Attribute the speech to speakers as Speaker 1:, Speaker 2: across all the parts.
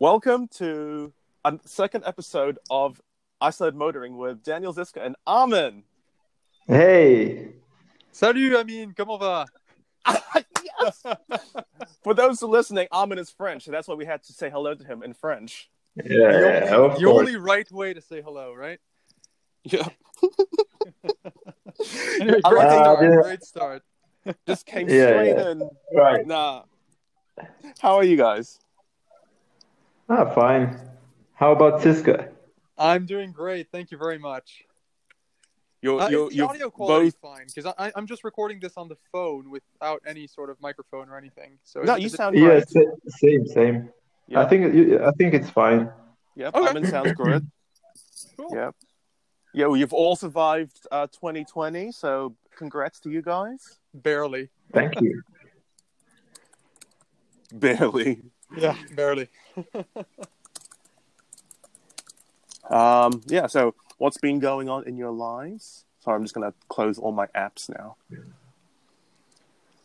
Speaker 1: Welcome to a second episode of Isolated Motoring with Daniel Ziska and Armin.
Speaker 2: Hey,
Speaker 3: Salut Amine, comment va?
Speaker 1: yes! For those who are listening, Armin is French, so that's why we had to say hello to him in French.
Speaker 2: yeah,
Speaker 3: the
Speaker 2: of
Speaker 3: the only right way to say hello, right?
Speaker 1: Yeah.
Speaker 3: Anyway, great
Speaker 1: like
Speaker 3: start,
Speaker 2: it.
Speaker 3: great start.
Speaker 1: Just came
Speaker 2: Yeah,
Speaker 1: straight
Speaker 2: yeah.
Speaker 1: in.
Speaker 2: Right.
Speaker 1: Nah. How are you guys?
Speaker 2: Ah, fine. How about Siska?
Speaker 3: I'm doing great, thank you very much.
Speaker 1: You're,
Speaker 3: Uh,
Speaker 1: you're,
Speaker 3: the
Speaker 1: you're
Speaker 3: audio quality
Speaker 1: both.
Speaker 3: fine? Because I, I'm just recording this on the phone without any sort of microphone or anything. So
Speaker 1: No,
Speaker 3: it-
Speaker 1: you
Speaker 3: is it-
Speaker 1: sound
Speaker 2: Yeah,
Speaker 1: great.
Speaker 2: same, same.
Speaker 1: Yeah.
Speaker 2: I think I think it's fine.
Speaker 1: Yep,
Speaker 3: Okay.
Speaker 1: Armin sounds good.
Speaker 3: Cool.
Speaker 1: Yep. Yeah, well, you've all survived uh, 2020, so congrats to you guys.
Speaker 3: barely.
Speaker 2: Thank you.
Speaker 1: Barely.
Speaker 3: Yeah, barely.
Speaker 1: Um, yeah, so what's been going on in your lives? Sorry, I'm just going to close all my apps now.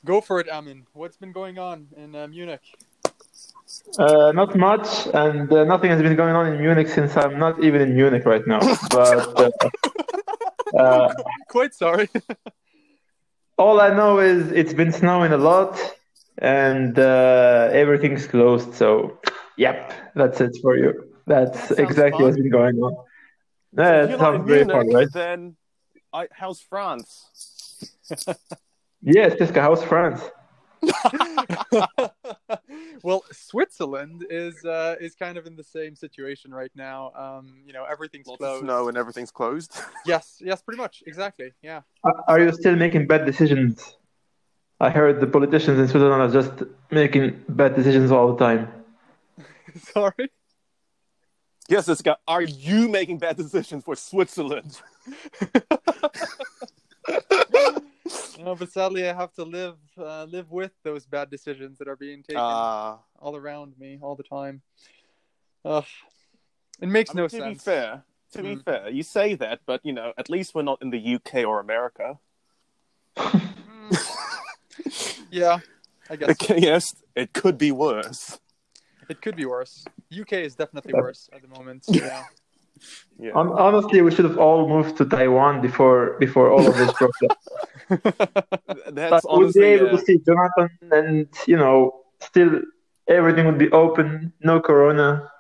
Speaker 3: Go for it, Amin. What's been going on in uh, Munich?
Speaker 2: Uh, not much, and uh, nothing has been going on in Munich since I'm not even in Munich right now. But uh, uh,
Speaker 3: Quite sorry.
Speaker 2: all I know is it's been snowing a lot, and uh, everything's closed. So, yep, that's it for you. That's
Speaker 1: That
Speaker 2: exactly
Speaker 1: fun.
Speaker 2: what's been going on.
Speaker 1: if
Speaker 2: Yeah,
Speaker 1: you're
Speaker 2: it
Speaker 1: not in
Speaker 2: sounds very
Speaker 1: Munich,
Speaker 2: fun, right?
Speaker 1: then I, how's France?
Speaker 2: Yes, Siska, how's France?
Speaker 3: well, Switzerland is uh, is kind of in the same situation right now. Um, you know, everything's
Speaker 1: Lots
Speaker 3: closed.
Speaker 1: snow and everything's closed.
Speaker 3: Yes, yes, pretty much, exactly. Yeah.
Speaker 2: Are are you still making bad decisions? I heard the politicians in Switzerland are just making bad decisions all the time.
Speaker 3: Sorry.
Speaker 1: yes, this guy. Are you making bad decisions for Switzerland?
Speaker 3: No, but sadly, I have to live uh, live with those bad decisions that are being taken
Speaker 1: Uh,
Speaker 3: all around me all the time. Ugh. It makes
Speaker 1: I mean,
Speaker 3: no
Speaker 1: to
Speaker 3: sense.
Speaker 1: To be fair, to be
Speaker 3: Mm.
Speaker 1: fair, you say that, but you know, at least we're not in the UK or America.
Speaker 3: Yeah, I guess
Speaker 1: Okay, yes, it could be worse.
Speaker 3: it could be worse. UK is definitely
Speaker 2: Yeah.
Speaker 3: worse at the moment. Yeah.
Speaker 1: Yeah.
Speaker 2: Honestly, we should have all moved to Taiwan before before all of this broke up.
Speaker 1: That's
Speaker 2: But we'd be able
Speaker 1: uh,
Speaker 2: to see Jonathan, and you know, still everything would be open, no corona.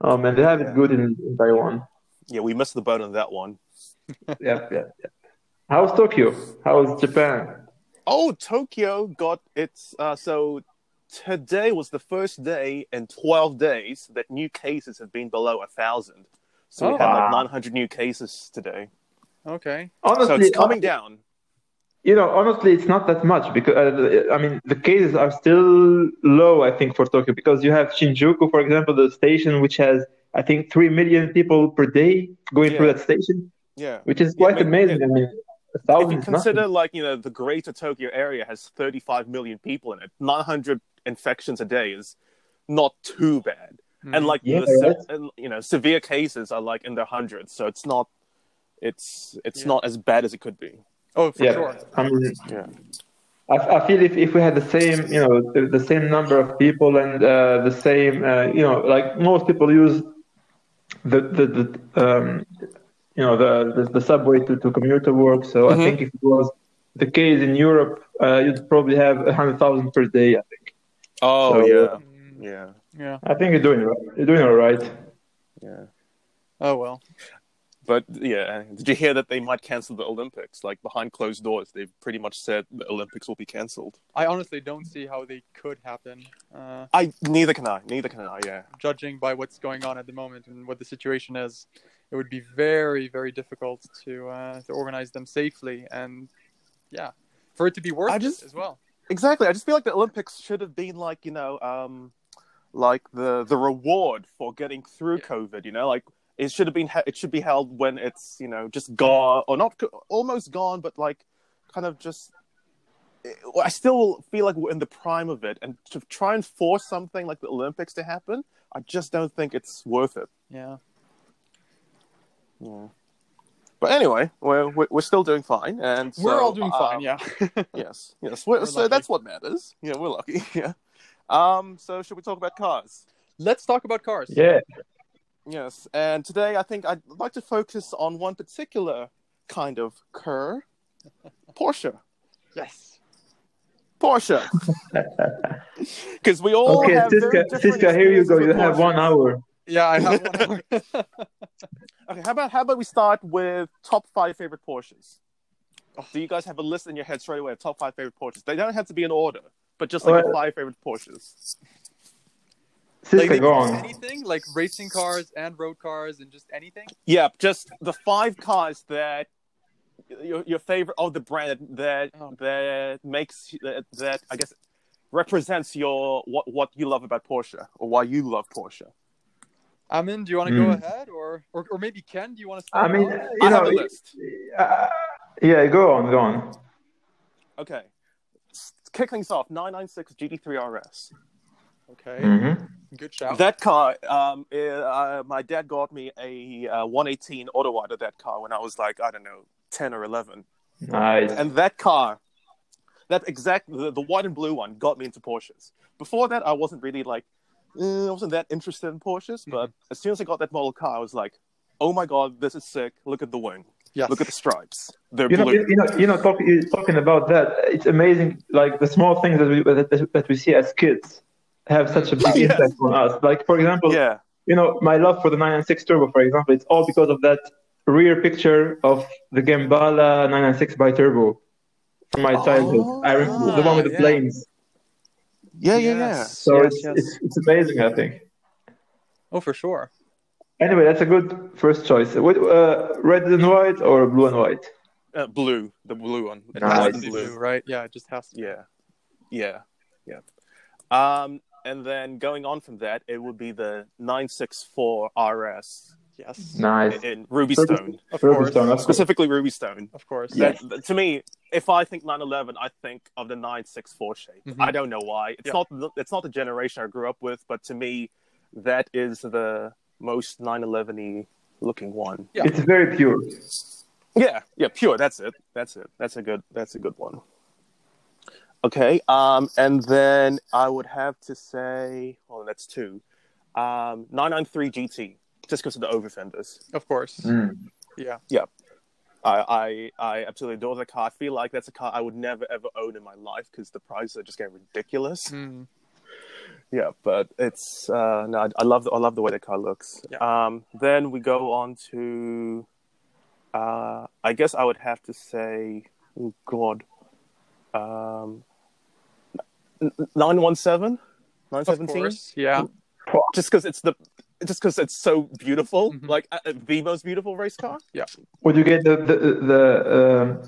Speaker 2: Oh man, they have
Speaker 1: Yeah.
Speaker 2: it good in, in Taiwan.
Speaker 1: yeah, we missed the boat on that one.
Speaker 2: Yeah, yeah, yeah. How's Tokyo? How's Japan?
Speaker 1: Oh, Tokyo got its. Uh, so today was the first day in 12 days that new cases have been below a thousand. So we
Speaker 3: Oh.
Speaker 1: had like 900 new cases today.
Speaker 3: Okay.
Speaker 2: Honestly,
Speaker 1: so it's coming down.
Speaker 2: you know, honestly, it's not that much because uh, I mean the cases are still low. I think for Tokyo because you have Shinjuku, for example, the station which has I think three million people per day going through that station,
Speaker 1: Yeah.
Speaker 2: which is
Speaker 1: Yeah,
Speaker 2: quite
Speaker 1: I mean,
Speaker 2: amazing. I mean, a
Speaker 1: If
Speaker 2: thousand
Speaker 1: you consider,
Speaker 2: nothing.
Speaker 1: like, you know, the greater Tokyo area has 35 million people in it, 900 infections a day is not too bad. And, like,
Speaker 2: Yeah,
Speaker 1: the, and, you know, severe cases are, like, in the hundreds. So it's not, it's, it's
Speaker 3: Yeah.
Speaker 1: not as bad as it could be.
Speaker 3: Oh, for
Speaker 2: Yeah,
Speaker 3: sure.
Speaker 2: I mean,
Speaker 1: Yeah.
Speaker 2: I, I feel if, if we had the same, you know, the, the same number of people and uh, the same, uh, you know, like most people use the the, the um, you know the, the the subway to, to commute to work. So
Speaker 1: Mhm.
Speaker 2: I think if it was the case in Europe, uh, you'd probably have a hundred thousand per day. I think.
Speaker 1: Oh,
Speaker 2: So-
Speaker 1: yeah.
Speaker 3: Mm,
Speaker 1: Yeah.
Speaker 3: yeah.
Speaker 2: I think you're doing right. You're doing all right.
Speaker 1: Yeah.
Speaker 3: Oh well.
Speaker 1: But yeah, did you hear that they might cancel the Olympics? Like behind closed doors, they've pretty much said the Olympics will be cancelled.
Speaker 3: I honestly don't see how they could happen, uh,
Speaker 1: I neither can I. Neither can I. Yeah.
Speaker 3: judging by what's going on at the moment and what the situation is. It would be very, very difficult to uh, to organize them safely, and yeah, for it to be worth
Speaker 1: I
Speaker 3: it
Speaker 1: just-
Speaker 3: as well.
Speaker 1: Exactly. I just feel like the Olympics should have been like you know, um, like the the reward for getting through
Speaker 3: Yeah.
Speaker 1: COVID. You know, like it should have been. It should be held when it's you know just gone or not almost gone, but like kind of just. I still feel like we're in the prime of it, and to try and force something like the Olympics to happen, I just don't think it's worth it.
Speaker 3: Yeah.
Speaker 1: Yeah. But anyway, we're, we're we're still doing fine, and
Speaker 3: We're all doing
Speaker 1: uh,
Speaker 3: fine, yeah.
Speaker 1: Yes, yes. We're,
Speaker 3: We're
Speaker 1: so
Speaker 3: lucky.
Speaker 1: that's what matters. Yeah, we're lucky. Yeah. Um. So should we talk about cars?
Speaker 3: let's talk about cars.
Speaker 2: Yeah.
Speaker 1: Yes, and today I think I'd like to focus on one particular kind of car, Porsche.
Speaker 3: Yes.
Speaker 1: Porsche. Because we all
Speaker 2: Okay,
Speaker 1: have
Speaker 2: Siska,
Speaker 1: very different
Speaker 2: Siska, here you go. You have one hour.
Speaker 3: Yeah, I have one.
Speaker 1: Okay, how about how about we start with top five favorite Porsches? Oh. Do you guys have a list in your head straight away of top five favorite Porsches? They don't have to be in order, but just like the
Speaker 2: Well-
Speaker 1: five favorite Porsches.
Speaker 3: Like,
Speaker 2: go on.
Speaker 3: anything like racing cars and road cars and just anything.
Speaker 1: Yeah, just the five cars that your your favorite oh the brand that
Speaker 3: Oh.
Speaker 1: that makes that, that I guess represents your what what you love about Porsche or why you love Porsche.
Speaker 3: Amin, do you want to go
Speaker 2: Hmm.
Speaker 3: ahead, or, or or maybe Ken? Do you want to start?
Speaker 2: I mean,
Speaker 3: off?
Speaker 2: you
Speaker 1: I
Speaker 2: know,
Speaker 1: have a list.
Speaker 2: uh, yeah, go on, go on.
Speaker 1: Okay, S- kick things off. 996 GT3 RS.
Speaker 3: okay,
Speaker 2: Mm-hmm.
Speaker 3: good shout.
Speaker 1: That car, um, uh, my dad got me a uh, 118 AUTOart of that car when I was like I don't know 10 or 11,
Speaker 2: Nice.
Speaker 1: and that car, that exact the, the white and blue one, got me into Porsches. Before that, I wasn't really like, eh, I wasn't that interested in Porsches. But as soon as I got that model car, I was like, oh my god, this is sick! Look at the wing,
Speaker 3: yes.
Speaker 1: look at the stripes, they're
Speaker 2: you know,
Speaker 1: blue.
Speaker 2: you you know, you know, talk, you- talking about that, it's amazing. Like the small things that we that, that we see as kids have such a big
Speaker 1: Yes.
Speaker 2: impact on us. Like for example,
Speaker 1: yeah,
Speaker 2: you know, my love for the 996 Turbo, for example, it's all because of that rear picture of the Gemballa 996 by Turbo from my childhood. I remember the one with the
Speaker 3: yeah.
Speaker 2: flames.
Speaker 1: Yeah, yeah, yeah.
Speaker 2: So
Speaker 3: yes,
Speaker 2: it's,
Speaker 3: yes.
Speaker 2: it's it's amazing, I think.
Speaker 3: Oh, for sure.
Speaker 2: Anyway, that's a good first choice. What, uh, red and white or blue and white?
Speaker 1: Uh, blue, the blue one. It
Speaker 2: Nice.
Speaker 1: has
Speaker 3: Has
Speaker 1: to
Speaker 3: to
Speaker 1: be
Speaker 3: be
Speaker 1: blue.
Speaker 3: blue, right? Yeah, it just has to.
Speaker 1: Yeah, yeah, yeah. Um, and then going on from that, it would be the 964 RS
Speaker 3: Yes,
Speaker 2: Nice.
Speaker 1: in Ruby Stone,
Speaker 3: of
Speaker 2: Ruby
Speaker 3: course,
Speaker 2: Stone, of course.
Speaker 1: specifically Ruby Stone.
Speaker 3: of course.
Speaker 2: Yes.
Speaker 1: That, to me, if I think 911, I think of the 964 shape.
Speaker 3: Mhm.
Speaker 1: I don't know why. It's
Speaker 3: Yeah.
Speaker 1: not. the- It's not the generation I grew up with, but to me, that is the most 911y looking one.
Speaker 3: Yeah.
Speaker 2: It's very pure.
Speaker 1: Yeah, yeah, pure. That's it. That's it. That's a good. That's a good one. Okay. Um, and then I would have to say, well, that's two. Um, 993 GT, just because of the overfenders.
Speaker 3: Of course.
Speaker 2: Mm.
Speaker 3: Yeah.
Speaker 1: I, I, I absolutely adore the car. I feel like that's a car I would never ever own in my life because the prices are just getting ridiculous.
Speaker 3: Mm.
Speaker 1: Yeah, but it's uh, no, I, I love the, I love the way the car looks.
Speaker 3: Yeah.
Speaker 1: Um, then we go on to, uh, I guess I would have to say, oh God, um, nine one seven, nine
Speaker 3: Of Yeah.
Speaker 1: Just because it's the, just because it's so beautiful,
Speaker 3: Mhm.
Speaker 1: like uh, the most beautiful race car. Yeah.
Speaker 2: Would you get the the, the um,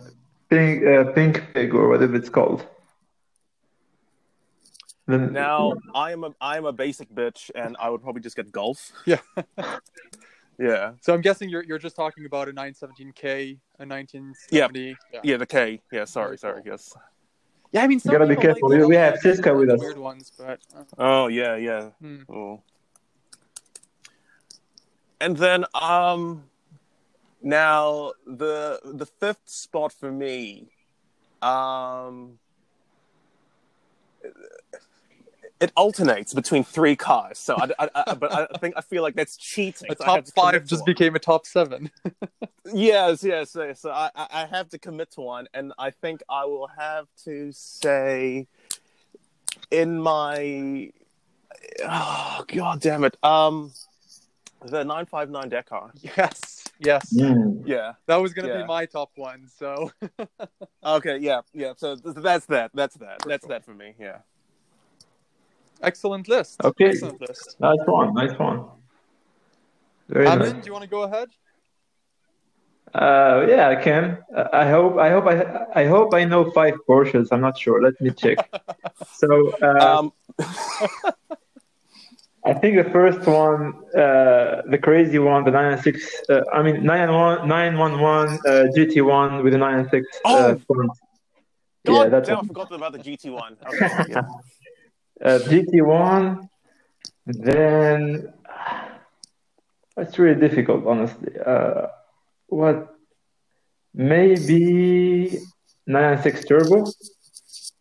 Speaker 2: pink uh, pink pig or whatever it's called? Then
Speaker 1: Now I am a I am a basic bitch, and I would probably just get Gulf.
Speaker 3: Yeah.
Speaker 1: Yeah,
Speaker 3: So I'm guessing you're you're just talking about a 917K, a 1970. Yeah.
Speaker 1: yeah, the K. Yeah, sorry,
Speaker 3: Very
Speaker 1: sorry, yes.
Speaker 3: Yeah, I mean, some
Speaker 2: gotta be careful.
Speaker 3: Like
Speaker 2: We- we have
Speaker 3: the-
Speaker 2: Siska with us.
Speaker 3: Weird ones, but uh,
Speaker 1: Oh yeah, yeah.
Speaker 3: hmm.
Speaker 1: Oh. And then um now the the fifth spot for me um it alternates between three cars. So I, I, I but I think I feel like that's cheating.
Speaker 3: a
Speaker 1: so
Speaker 3: top
Speaker 1: to
Speaker 3: five just became a top seven.
Speaker 1: Yes, yes, yes. So I, I I have to commit to one, and I think I will have to say, in my, oh god damn it, um, the nine five nine Dakar.
Speaker 3: yes, yes.
Speaker 2: Mm.
Speaker 1: Yeah.
Speaker 3: That was gonna
Speaker 1: Yeah.
Speaker 3: be my top one. So
Speaker 1: Okay. Yeah. Yeah. So th- that's that. That's that.
Speaker 3: For
Speaker 1: that's
Speaker 3: sure.
Speaker 1: that for me. Yeah.
Speaker 3: excellent list.
Speaker 2: Okay.
Speaker 3: Excellent list.
Speaker 2: Nice one, nice one. Very
Speaker 3: Amin,
Speaker 2: nice.
Speaker 3: do you want to go ahead?
Speaker 2: Uh, yeah, I can. Uh, I hope. I hope. I. I hope I know five Porsches. I'm not sure. Let me check. so uh,
Speaker 1: Um.
Speaker 2: I think the first one, uh, the crazy one, the 996. Uh, I mean 911, 911 uh, GT1 with a 996 uh,
Speaker 1: Oh!
Speaker 2: front.
Speaker 1: God
Speaker 2: yeah, that's
Speaker 1: damn! I forgot about the GT one. Okay. Yeah.
Speaker 2: uh, GT1. Then it's really difficult, honestly. Uh, what? Maybe 996 Turbo,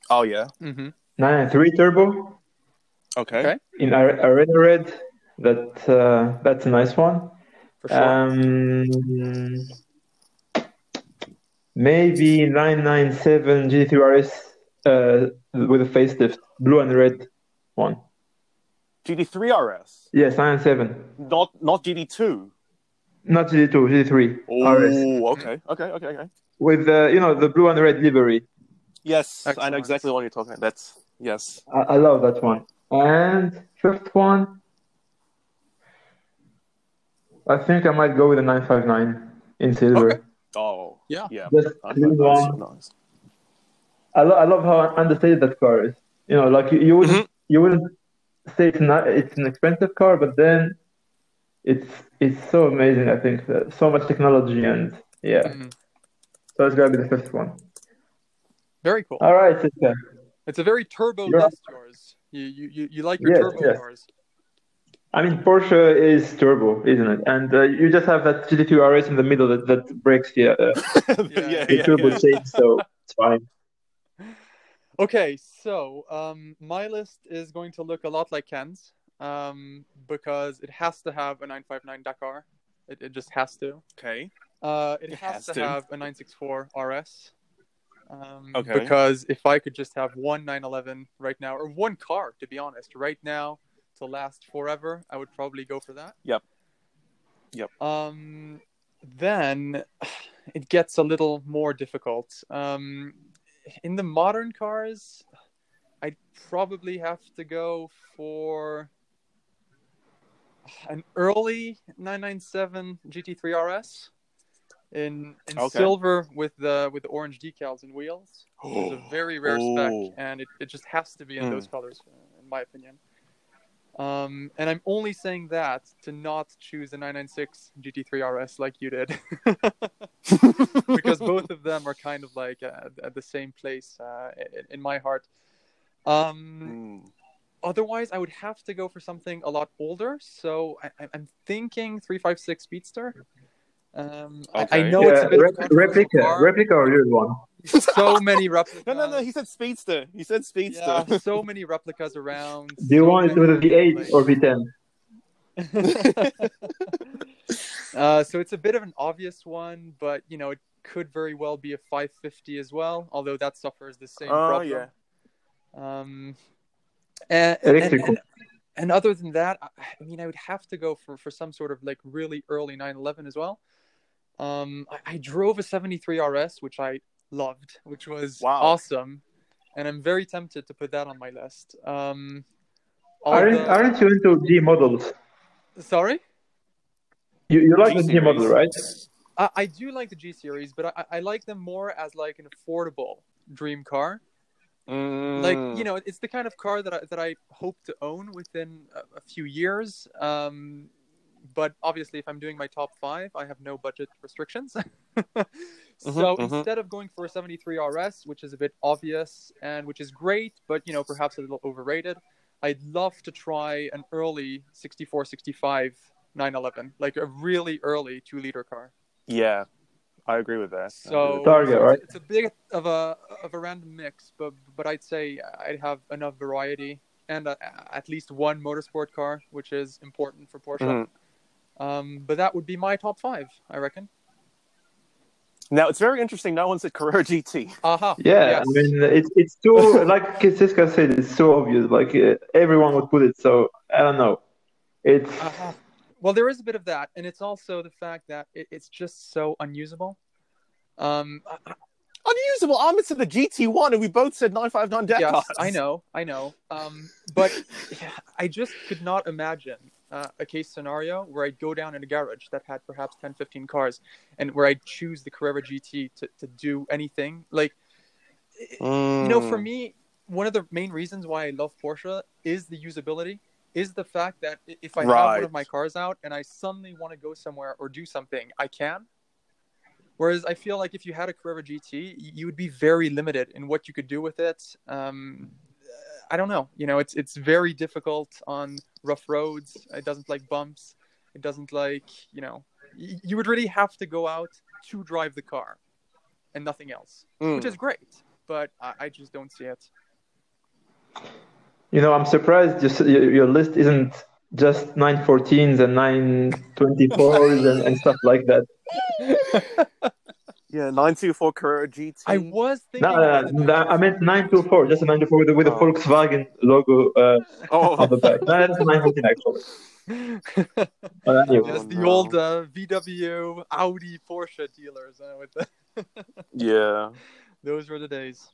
Speaker 1: Oh yeah.
Speaker 3: Mm-hmm.
Speaker 2: 993 Turbo
Speaker 1: Okay.
Speaker 3: Okay.
Speaker 2: in Ar- Arena Red. that uh, that's a nice one.
Speaker 3: For sure.
Speaker 2: Um, maybe 997 GT3 RS uh, with a facelift, blue and red one.
Speaker 1: GT3 RS,
Speaker 2: Yes, 997.
Speaker 1: not not GT2.
Speaker 2: Not GT2, GT3
Speaker 1: Oh,
Speaker 2: RS.
Speaker 1: okay, okay, okay, okay.
Speaker 2: With the you know the blue and red livery.
Speaker 1: Yes, I know exactly what you're talking about. That's yes.
Speaker 2: I, I love that one. And fifth one, I think I might go with a 959 in silver.
Speaker 3: Okay.
Speaker 1: Oh,
Speaker 3: Yeah.
Speaker 1: yeah.
Speaker 2: Just
Speaker 1: Nice,
Speaker 2: clean one.
Speaker 1: nice.
Speaker 2: I, lo- I love how understated that car is. You know, like you, you wouldn't
Speaker 1: Mhm.
Speaker 2: you wouldn't say it's not it's an expensive car, but then it's it's so amazing. I think that so much technology and yeah.
Speaker 3: Mhm.
Speaker 2: So it's gotta be the fifth one.
Speaker 3: Very cool.
Speaker 2: All right, Siska.
Speaker 3: It's a very turbo
Speaker 2: You're-
Speaker 3: list, yours. You, you, you, you like your
Speaker 2: Yes,
Speaker 3: turbo
Speaker 2: yes.
Speaker 3: cars.
Speaker 2: I mean Porsche is turbo, isn't it? And uh, you just have that GT2 RS in the middle that, that breaks the, uh,
Speaker 1: yeah,
Speaker 2: the
Speaker 1: yeah,
Speaker 2: turbo
Speaker 1: yeah.
Speaker 2: change, so it's fine.
Speaker 3: Okay, so um, my list is going to look a lot like Ken's um, because it has to have a 959 Dakar. It, it just has to.
Speaker 1: Okay.
Speaker 3: Uh, it,
Speaker 1: It
Speaker 3: has,
Speaker 1: has
Speaker 3: to,
Speaker 1: to.
Speaker 3: have a 964 RS. Um,
Speaker 1: Okay.
Speaker 3: Because if I could just have one 911 right now, or one car, to be honest, right now to last forever, I would probably go for that.
Speaker 1: Yep. Yep.
Speaker 3: Um, then it gets a little more difficult. Um, in the modern cars, I'd probably have to go for an early 997 GT3 RS in in
Speaker 1: Okay.
Speaker 3: silver with the with the orange decals and wheels. It's a very rare
Speaker 1: Oh.
Speaker 3: spec, and it, it just has to be in
Speaker 1: Hmm.
Speaker 3: those colors, uh, in my opinion. Um, and I'm only saying that to not choose a 996 GT3 RS like you did, because both of them are kind of like at, at the same place uh, in, my heart. Um,
Speaker 1: Mm.
Speaker 3: otherwise, I would have to go for something a lot older. So I, I'm thinking 356 Speedster. Um, I, I
Speaker 1: Okay.
Speaker 3: know it's a bit of a
Speaker 2: rep- replica,
Speaker 3: car.
Speaker 2: replica or real one.
Speaker 3: so many replicas.
Speaker 1: No, no, no. He said speedster. He said speedster.
Speaker 3: Yeah, so many replicas around.
Speaker 2: Do you
Speaker 3: so
Speaker 2: want it with a V8
Speaker 3: like-
Speaker 2: or V10?
Speaker 3: uh, so it's a bit of an obvious one, but you know it could very well be a 550 as well, although that suffers the same
Speaker 1: Oh,
Speaker 3: problem.
Speaker 1: yeah.
Speaker 3: Um, and, and,
Speaker 2: Electrical.
Speaker 3: and, and other than that, I, I mean, I would have to go for, for some sort of like really early 911 as well. Um, I, I drove a 73 RS, which I loved, which was
Speaker 1: Wow.
Speaker 3: awesome, and I'm very tempted to put that on my list. Um,
Speaker 2: Aren't,
Speaker 3: although-
Speaker 2: aren't you into G models?
Speaker 3: sorry?
Speaker 2: You, you like the
Speaker 1: G
Speaker 2: G model, right?
Speaker 3: I, I do like the G series, but I, I like them more as like an affordable dream car.
Speaker 1: Mm.
Speaker 3: Like you know, it's the kind of car that I, that I hope to own within a, a few years. Um, but obviously, if I'm doing my top five, I have no budget restrictions. so
Speaker 1: mhm.
Speaker 3: instead of going for a 73 RS, which is a bit obvious and which is great, but you know perhaps a little overrated, I'd love to try an early 64, 65 911, like a really early two liter car.
Speaker 1: Yeah, I agree with that.
Speaker 3: So
Speaker 2: Target, right?
Speaker 3: It's a bit of a of a random mix, but but I'd say I'd have enough variety and uh at least one motorsport car, which is important for Porsche.
Speaker 1: Mhm.
Speaker 3: Um, but that would be my top five, I reckon.
Speaker 1: Now it's very interesting. No one said Carrera GT.
Speaker 3: Aha.
Speaker 2: Yeah,
Speaker 3: Yes.
Speaker 2: I mean, it's it's too like Siska said, it's so obvious. Like uh, everyone would put it. So I don't know. It's
Speaker 3: Uh-huh. Well, there is a bit of that, and it's also the fact that it, it's just so unusable. Um, I-
Speaker 1: Unusable. Ahmed said the GT1, and we both said 959 Dakar.
Speaker 3: yes, I know, I know. Um, but I just could not imagine uh, a case scenario where I'd go down in a garage that had perhaps 10, 15 cars, and where I'd choose the Carrera GT to, to do anything. Like, you know,
Speaker 1: Mm.
Speaker 3: for me, one of the main reasons why I love Porsche is the usability, is the fact that if I have one of my cars out and I suddenly want to go somewhere or do something, I can. Whereas I feel like if you had a Carrera GT, you would be very limited in what you could do with it. Um, I don't know. You know, it's it's very difficult on rough roads. It doesn't like bumps. It doesn't like you know. Y- you would really have to go out to drive the car, and nothing else,
Speaker 1: Mm.
Speaker 3: which is great. But I, I just don't see it.
Speaker 2: you know, I'm surprised just your, your list isn't just 914s and 924s and, and stuff like that.
Speaker 1: Yeah, nine two four Carrera GT.
Speaker 3: I was thinking.
Speaker 2: No, no, no, no, I meant 924, just a 924 with, with a
Speaker 1: Oh.
Speaker 2: Volkswagen logo uh, on
Speaker 1: oh,
Speaker 2: the back. No, that's a 914 actually. Anyway.
Speaker 3: Yes, the
Speaker 1: no.
Speaker 3: old uh, VW, Audi, Porsche dealers. Uh, with the,
Speaker 1: yeah.
Speaker 3: those were the days.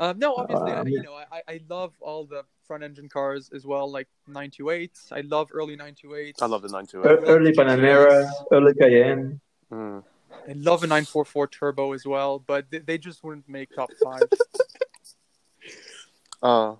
Speaker 3: Um, no, obviously,
Speaker 2: Uh,
Speaker 3: I, you know, I, I love all the front engine cars as well, like 928s. I love early 928s.
Speaker 1: I love the nine two
Speaker 2: E- Early Panamera, early Cayenne.
Speaker 1: Mm.
Speaker 3: I love a 944 turbo as well, but they, they just wouldn't make top five.
Speaker 1: Uh,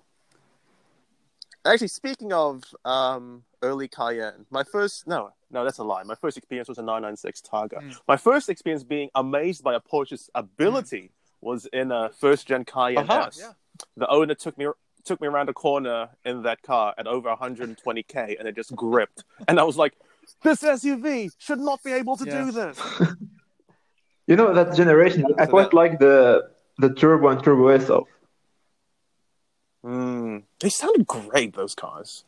Speaker 1: actually, speaking of um, early Cayenne, my first no, no, that's a lie. My first experience was a 996 Targa.
Speaker 3: Mm.
Speaker 1: My first experience being amazed by a Porsche's ability was in a first gen Cayenne
Speaker 3: Aha,
Speaker 1: S.
Speaker 3: yeah.
Speaker 1: The owner took me took me around a corner in that car at over 120k, and it just gripped, and I was like, "This SUV should not be able to do this."
Speaker 2: You know that generation. I quite
Speaker 1: that-
Speaker 2: like the the Turbo and Turbo S of.
Speaker 1: Mm. They sounded great, those cars.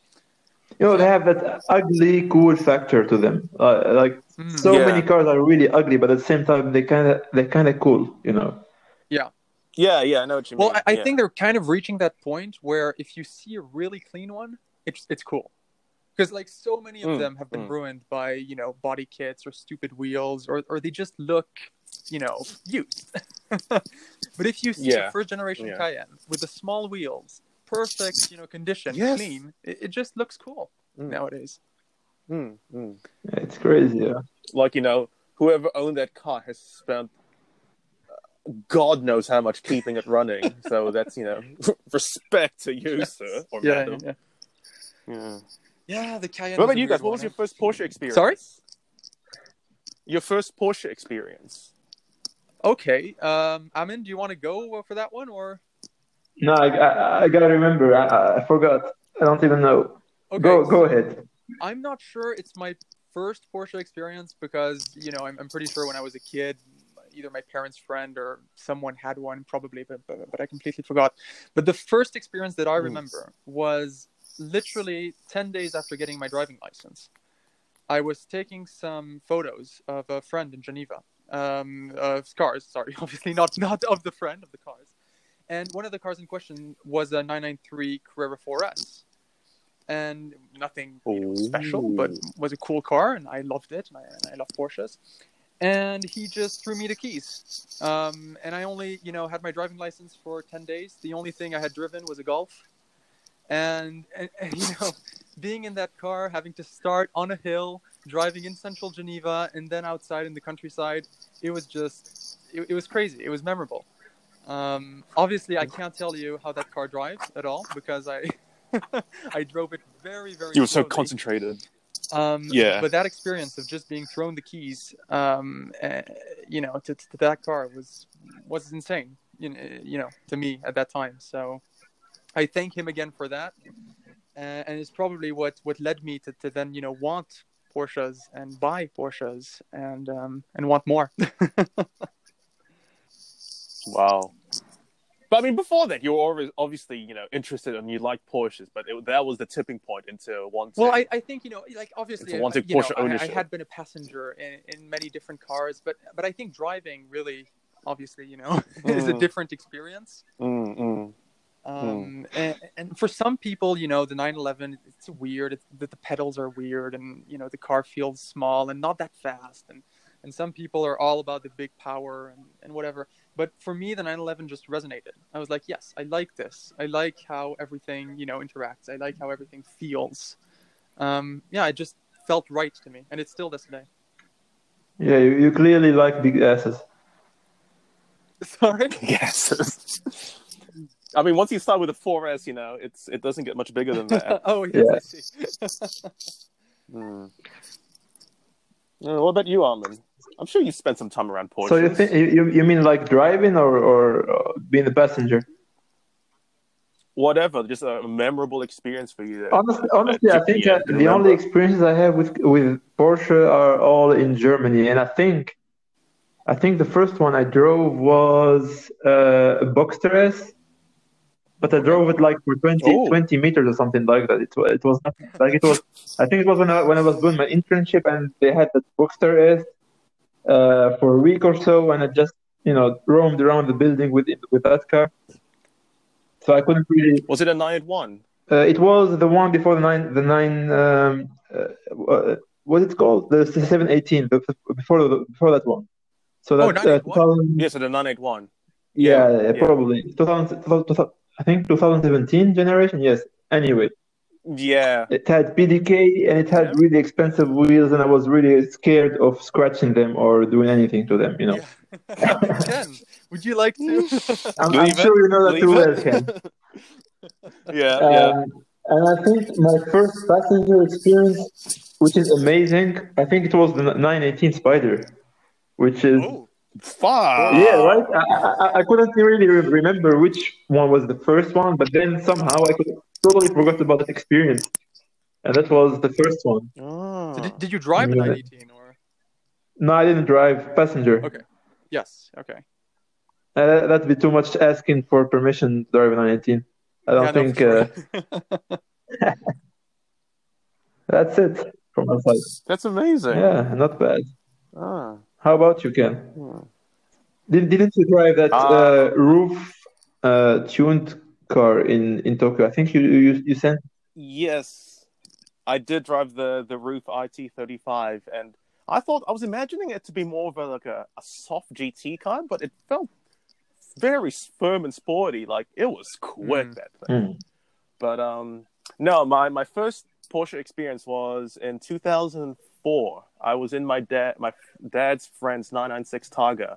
Speaker 2: You know, they have that ugly, cool factor to them. Uh, like
Speaker 3: Mm.
Speaker 2: so
Speaker 1: Yeah.
Speaker 2: many cars are really ugly, but at the same time, they kind of they kind of cool. You know.
Speaker 1: Yeah, yeah, yeah, I know what you
Speaker 3: Well,
Speaker 1: mean.
Speaker 3: I, I
Speaker 1: yeah.
Speaker 3: think they're kind of reaching that point where if you see a really clean one, it's it's cool. Because like so many of
Speaker 1: Mm,
Speaker 3: them have been
Speaker 1: mm.
Speaker 3: ruined by you know body kits or stupid wheels or or they just look you know used. but if you see
Speaker 1: Yeah,
Speaker 3: a first generation
Speaker 1: yeah.
Speaker 3: Cayenne with the small wheels, perfect you know condition,
Speaker 1: Yes.
Speaker 3: clean, it, it just looks cool
Speaker 1: Mm.
Speaker 3: nowadays.
Speaker 1: Mm, mm.
Speaker 2: Yeah, it's crazy. Yeah.
Speaker 1: like you know whoever owned that car has spent uh, god knows how much keeping it running so that's you know respect to you sir or
Speaker 3: Yeah,
Speaker 1: madam
Speaker 3: yeah.
Speaker 1: yeah.
Speaker 3: Yeah, the Cayenne.
Speaker 1: what
Speaker 3: was
Speaker 1: about you guys what was your
Speaker 3: eh?
Speaker 1: first porsche experience
Speaker 3: Sorry?
Speaker 1: your first porsche experience
Speaker 3: Okay, um, Amin, do you want to go for that one or?
Speaker 2: No, I, I, I gotta remember. I, I- forgot. I don't even know.
Speaker 3: Okay,
Speaker 2: Go go ahead.
Speaker 3: I'm not sure it's my first Porsche experience because you know I'm, I'm pretty sure when I was a kid, either my parents' friend or someone had one, probably, but, but but I completely forgot. But the first experience that I
Speaker 1: Hmm.
Speaker 3: remember was literally ten days after getting my driving license. I was taking some photos of a friend in Geneva, um, of cars. Sorry, obviously not not of the friend of the cars. And one of the cars in question was a 993 Carrera 4S and nothing you know, special, but was a cool car, and I loved it, and I, and I love Porsches. And he just threw me the keys, um, and I only, you know, had my driving license for ten days. The only thing I had driven was a Golf, and, and, and you know, being in that car, having to start on a hill, driving in central Geneva, and then outside in the countryside, it was just, it, it was crazy. It was memorable. Um, obviously, I can't tell you how that car drives at all because I I drove it very very.
Speaker 1: you were so concentrated
Speaker 3: Um,
Speaker 1: Yeah.
Speaker 3: But that experience of just being thrown the keys, um, uh, you know, to, to that car was was insane. You know, you know, to me at that time. So I thank him again for that, uh, and it's probably what what led me to, to then you know want Porsches and buy Porsches and um, and want more.
Speaker 1: wow but I mean, before that, you were always obviously, you know, interested and you liked Porsches, but it, that was the tipping point into wanting.
Speaker 3: Well, I, I think you know, like obviously,
Speaker 1: wanting a wanted
Speaker 3: know,
Speaker 1: Porsche
Speaker 3: I- I, had been a passenger in, in many different cars, but but I think driving really, obviously, you know, is a
Speaker 1: Mm.
Speaker 3: different experience.
Speaker 1: Mm, mm.
Speaker 3: Um, and, and for some people, you know, the 911, it's weird. It's, the, the pedals are weird, and you know, the car feels small and not that fast. And and some people are all about the big power and, and whatever. But for me, the 911 just resonated. I was like, yes, I like this. I like how everything, you know, interacts. I like how everything feels. Um, yeah, it just felt right to me, and it still does today.
Speaker 2: Yeah, you, you clearly like big asses.
Speaker 3: Sorry.
Speaker 1: Yes. I mean, once you start with a 4S, you know, it's it doesn't get much bigger than that.
Speaker 3: oh yes,
Speaker 2: Yeah.
Speaker 3: I see.
Speaker 1: Hmm. Uh, what about you, Armin? I'm sure you spent some time around Porsche.
Speaker 2: So you think you you mean like driving or or uh, being a passenger?
Speaker 1: whatever, just a memorable experience for you. There.
Speaker 2: Honestly, honestly, I think
Speaker 1: the
Speaker 2: uh, the only experiences I have with with Porsche are all in Germany, and I think I think the first one I drove was uh, a Boxster S. but I drove it like for 20,
Speaker 1: Oh.
Speaker 2: 20 meters or something like that. It, it was not like it was. I think it was when I, when I was doing my internship and they had the Boxster S uh, for a week or so, and I just you know roamed around the building with with that car. So I couldn't really.
Speaker 1: Was it a 981?
Speaker 2: Uh, it was the one before the nine. The nine. Um, uh, uh, what it's called? The seven eighteen. Before the, before that one. So
Speaker 3: Oh,
Speaker 2: that's uh, 2000,
Speaker 1: Yes, it a 981.
Speaker 2: yeah,
Speaker 1: Yeah,
Speaker 2: yeah,
Speaker 1: yeah.
Speaker 2: probably 2000, 2000, I think 2017 generation. Yes. Anyway,
Speaker 1: Yeah.
Speaker 2: it had PDK and it had
Speaker 1: Yeah.
Speaker 2: really expensive wheels, and I was really scared of scratching them or doing anything to them. You know,
Speaker 3: Yeah. Ken, would you like to?
Speaker 2: I'm, I'm sure you know that
Speaker 1: Leave
Speaker 2: too well. Ken.
Speaker 1: yeah, yeah.
Speaker 2: Um, and I think my first passenger experience, which is amazing, I think it was the 918 Spider, which is
Speaker 1: Oh, fuck.
Speaker 2: yeah, right. I, I, I couldn't really re- remember which one was the first one, but then somehow I could, totally forgot about that experience, and that was the first one.
Speaker 1: Oh.
Speaker 3: Did, did you drive a
Speaker 2: Yeah.
Speaker 3: 918 or?
Speaker 2: No, I didn't drive passenger.
Speaker 3: Okay. Yes. Okay.
Speaker 2: Uh, that'd be too much asking for permission to drive a 918. I don't
Speaker 3: Yeah, no,
Speaker 2: think
Speaker 3: for
Speaker 2: uh, that's it from my side.
Speaker 1: That's amazing.
Speaker 2: Yeah, not bad.
Speaker 1: Ah.
Speaker 2: How about you, Ken?
Speaker 1: Hmm.
Speaker 2: Did, didn't you drive that
Speaker 1: Uh,
Speaker 2: uh, RUF uh, tuned car in, in Tokyo? I think you you, you sent.
Speaker 1: Yes, I did drive the the RUF RT35, and I thought I was imagining it to be more of a like a, a soft GT car, but it felt very firm and sporty. Like it was quick
Speaker 3: Mm.
Speaker 1: that thing.
Speaker 2: Hmm.
Speaker 1: But um, no, my my first Porsche experience was in 2004. I was in my dad my dad's friend's 996 Targa,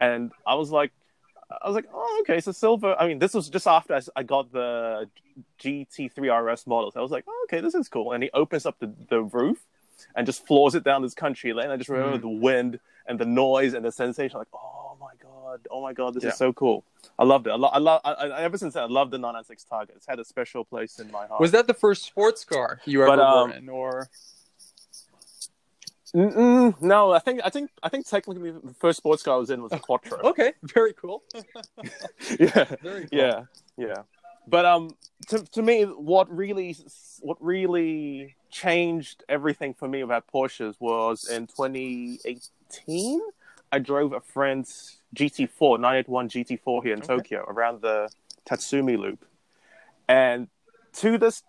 Speaker 1: and I was like, I was like, oh, okay, so silver. I mean, this was just after I got the GT3 RS models. I was like, oh, okay, this is cool. And he opens up the, the roof and just floors it down this country lane. I just remember
Speaker 3: Mm.
Speaker 1: the wind and the noise and the sensation. Like, oh my god, oh my god, this
Speaker 3: Yeah.
Speaker 1: is so cool. I loved it. I, lo- I love. I, I, ever since then, I love the 996 Targa. It's had a special place in my heart.
Speaker 3: Was that the first sports car you ever
Speaker 1: But, um,
Speaker 3: were in, or?
Speaker 1: Mm-mm, no, I think I think I think technically the first sports car I was in was a Quattro.
Speaker 3: Okay, very cool.
Speaker 1: yeah,
Speaker 3: Very cool.
Speaker 1: yeah, yeah. But um, to to me, what really what really changed everything for me about Porsches was in 2018. I drove a friend's GT4 981 GT4 here in
Speaker 3: Okay.
Speaker 1: Tokyo around the Tatsumi Loop, and to this,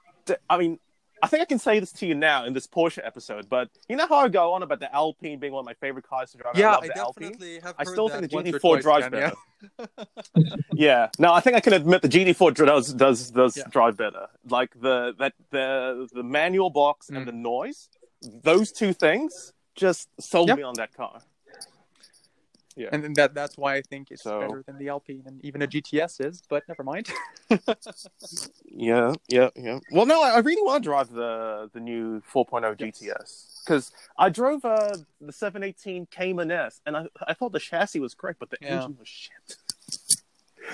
Speaker 1: I mean. I think I can say this to you now in this Porsche episode, but you know how I go on about the Alpine being one of my favorite cars to drive.
Speaker 3: Yeah,
Speaker 1: love
Speaker 3: I
Speaker 1: the Alpine.
Speaker 3: definitely have.
Speaker 1: I still think the
Speaker 3: once or
Speaker 1: GT4 drives
Speaker 3: Ken,
Speaker 1: better. Yeah, no, I think I can admit the GT4 does does does
Speaker 3: Yeah.
Speaker 1: drive better. Like the that the the manual box
Speaker 3: Mm.
Speaker 1: and the noise, those two things just sold
Speaker 3: Yeah.
Speaker 1: me on that car. Yeah,
Speaker 3: And then that that's why I think it's
Speaker 1: So-
Speaker 3: better than the Alpine and even a GTS is, but never mind.
Speaker 1: yeah, yeah, yeah. Well, no, I I really want to drive the the new 4.0 GTS because I drove uh, the 718 Cayman S, and I I thought the chassis was correct, but the
Speaker 3: Yeah.
Speaker 1: engine was shit.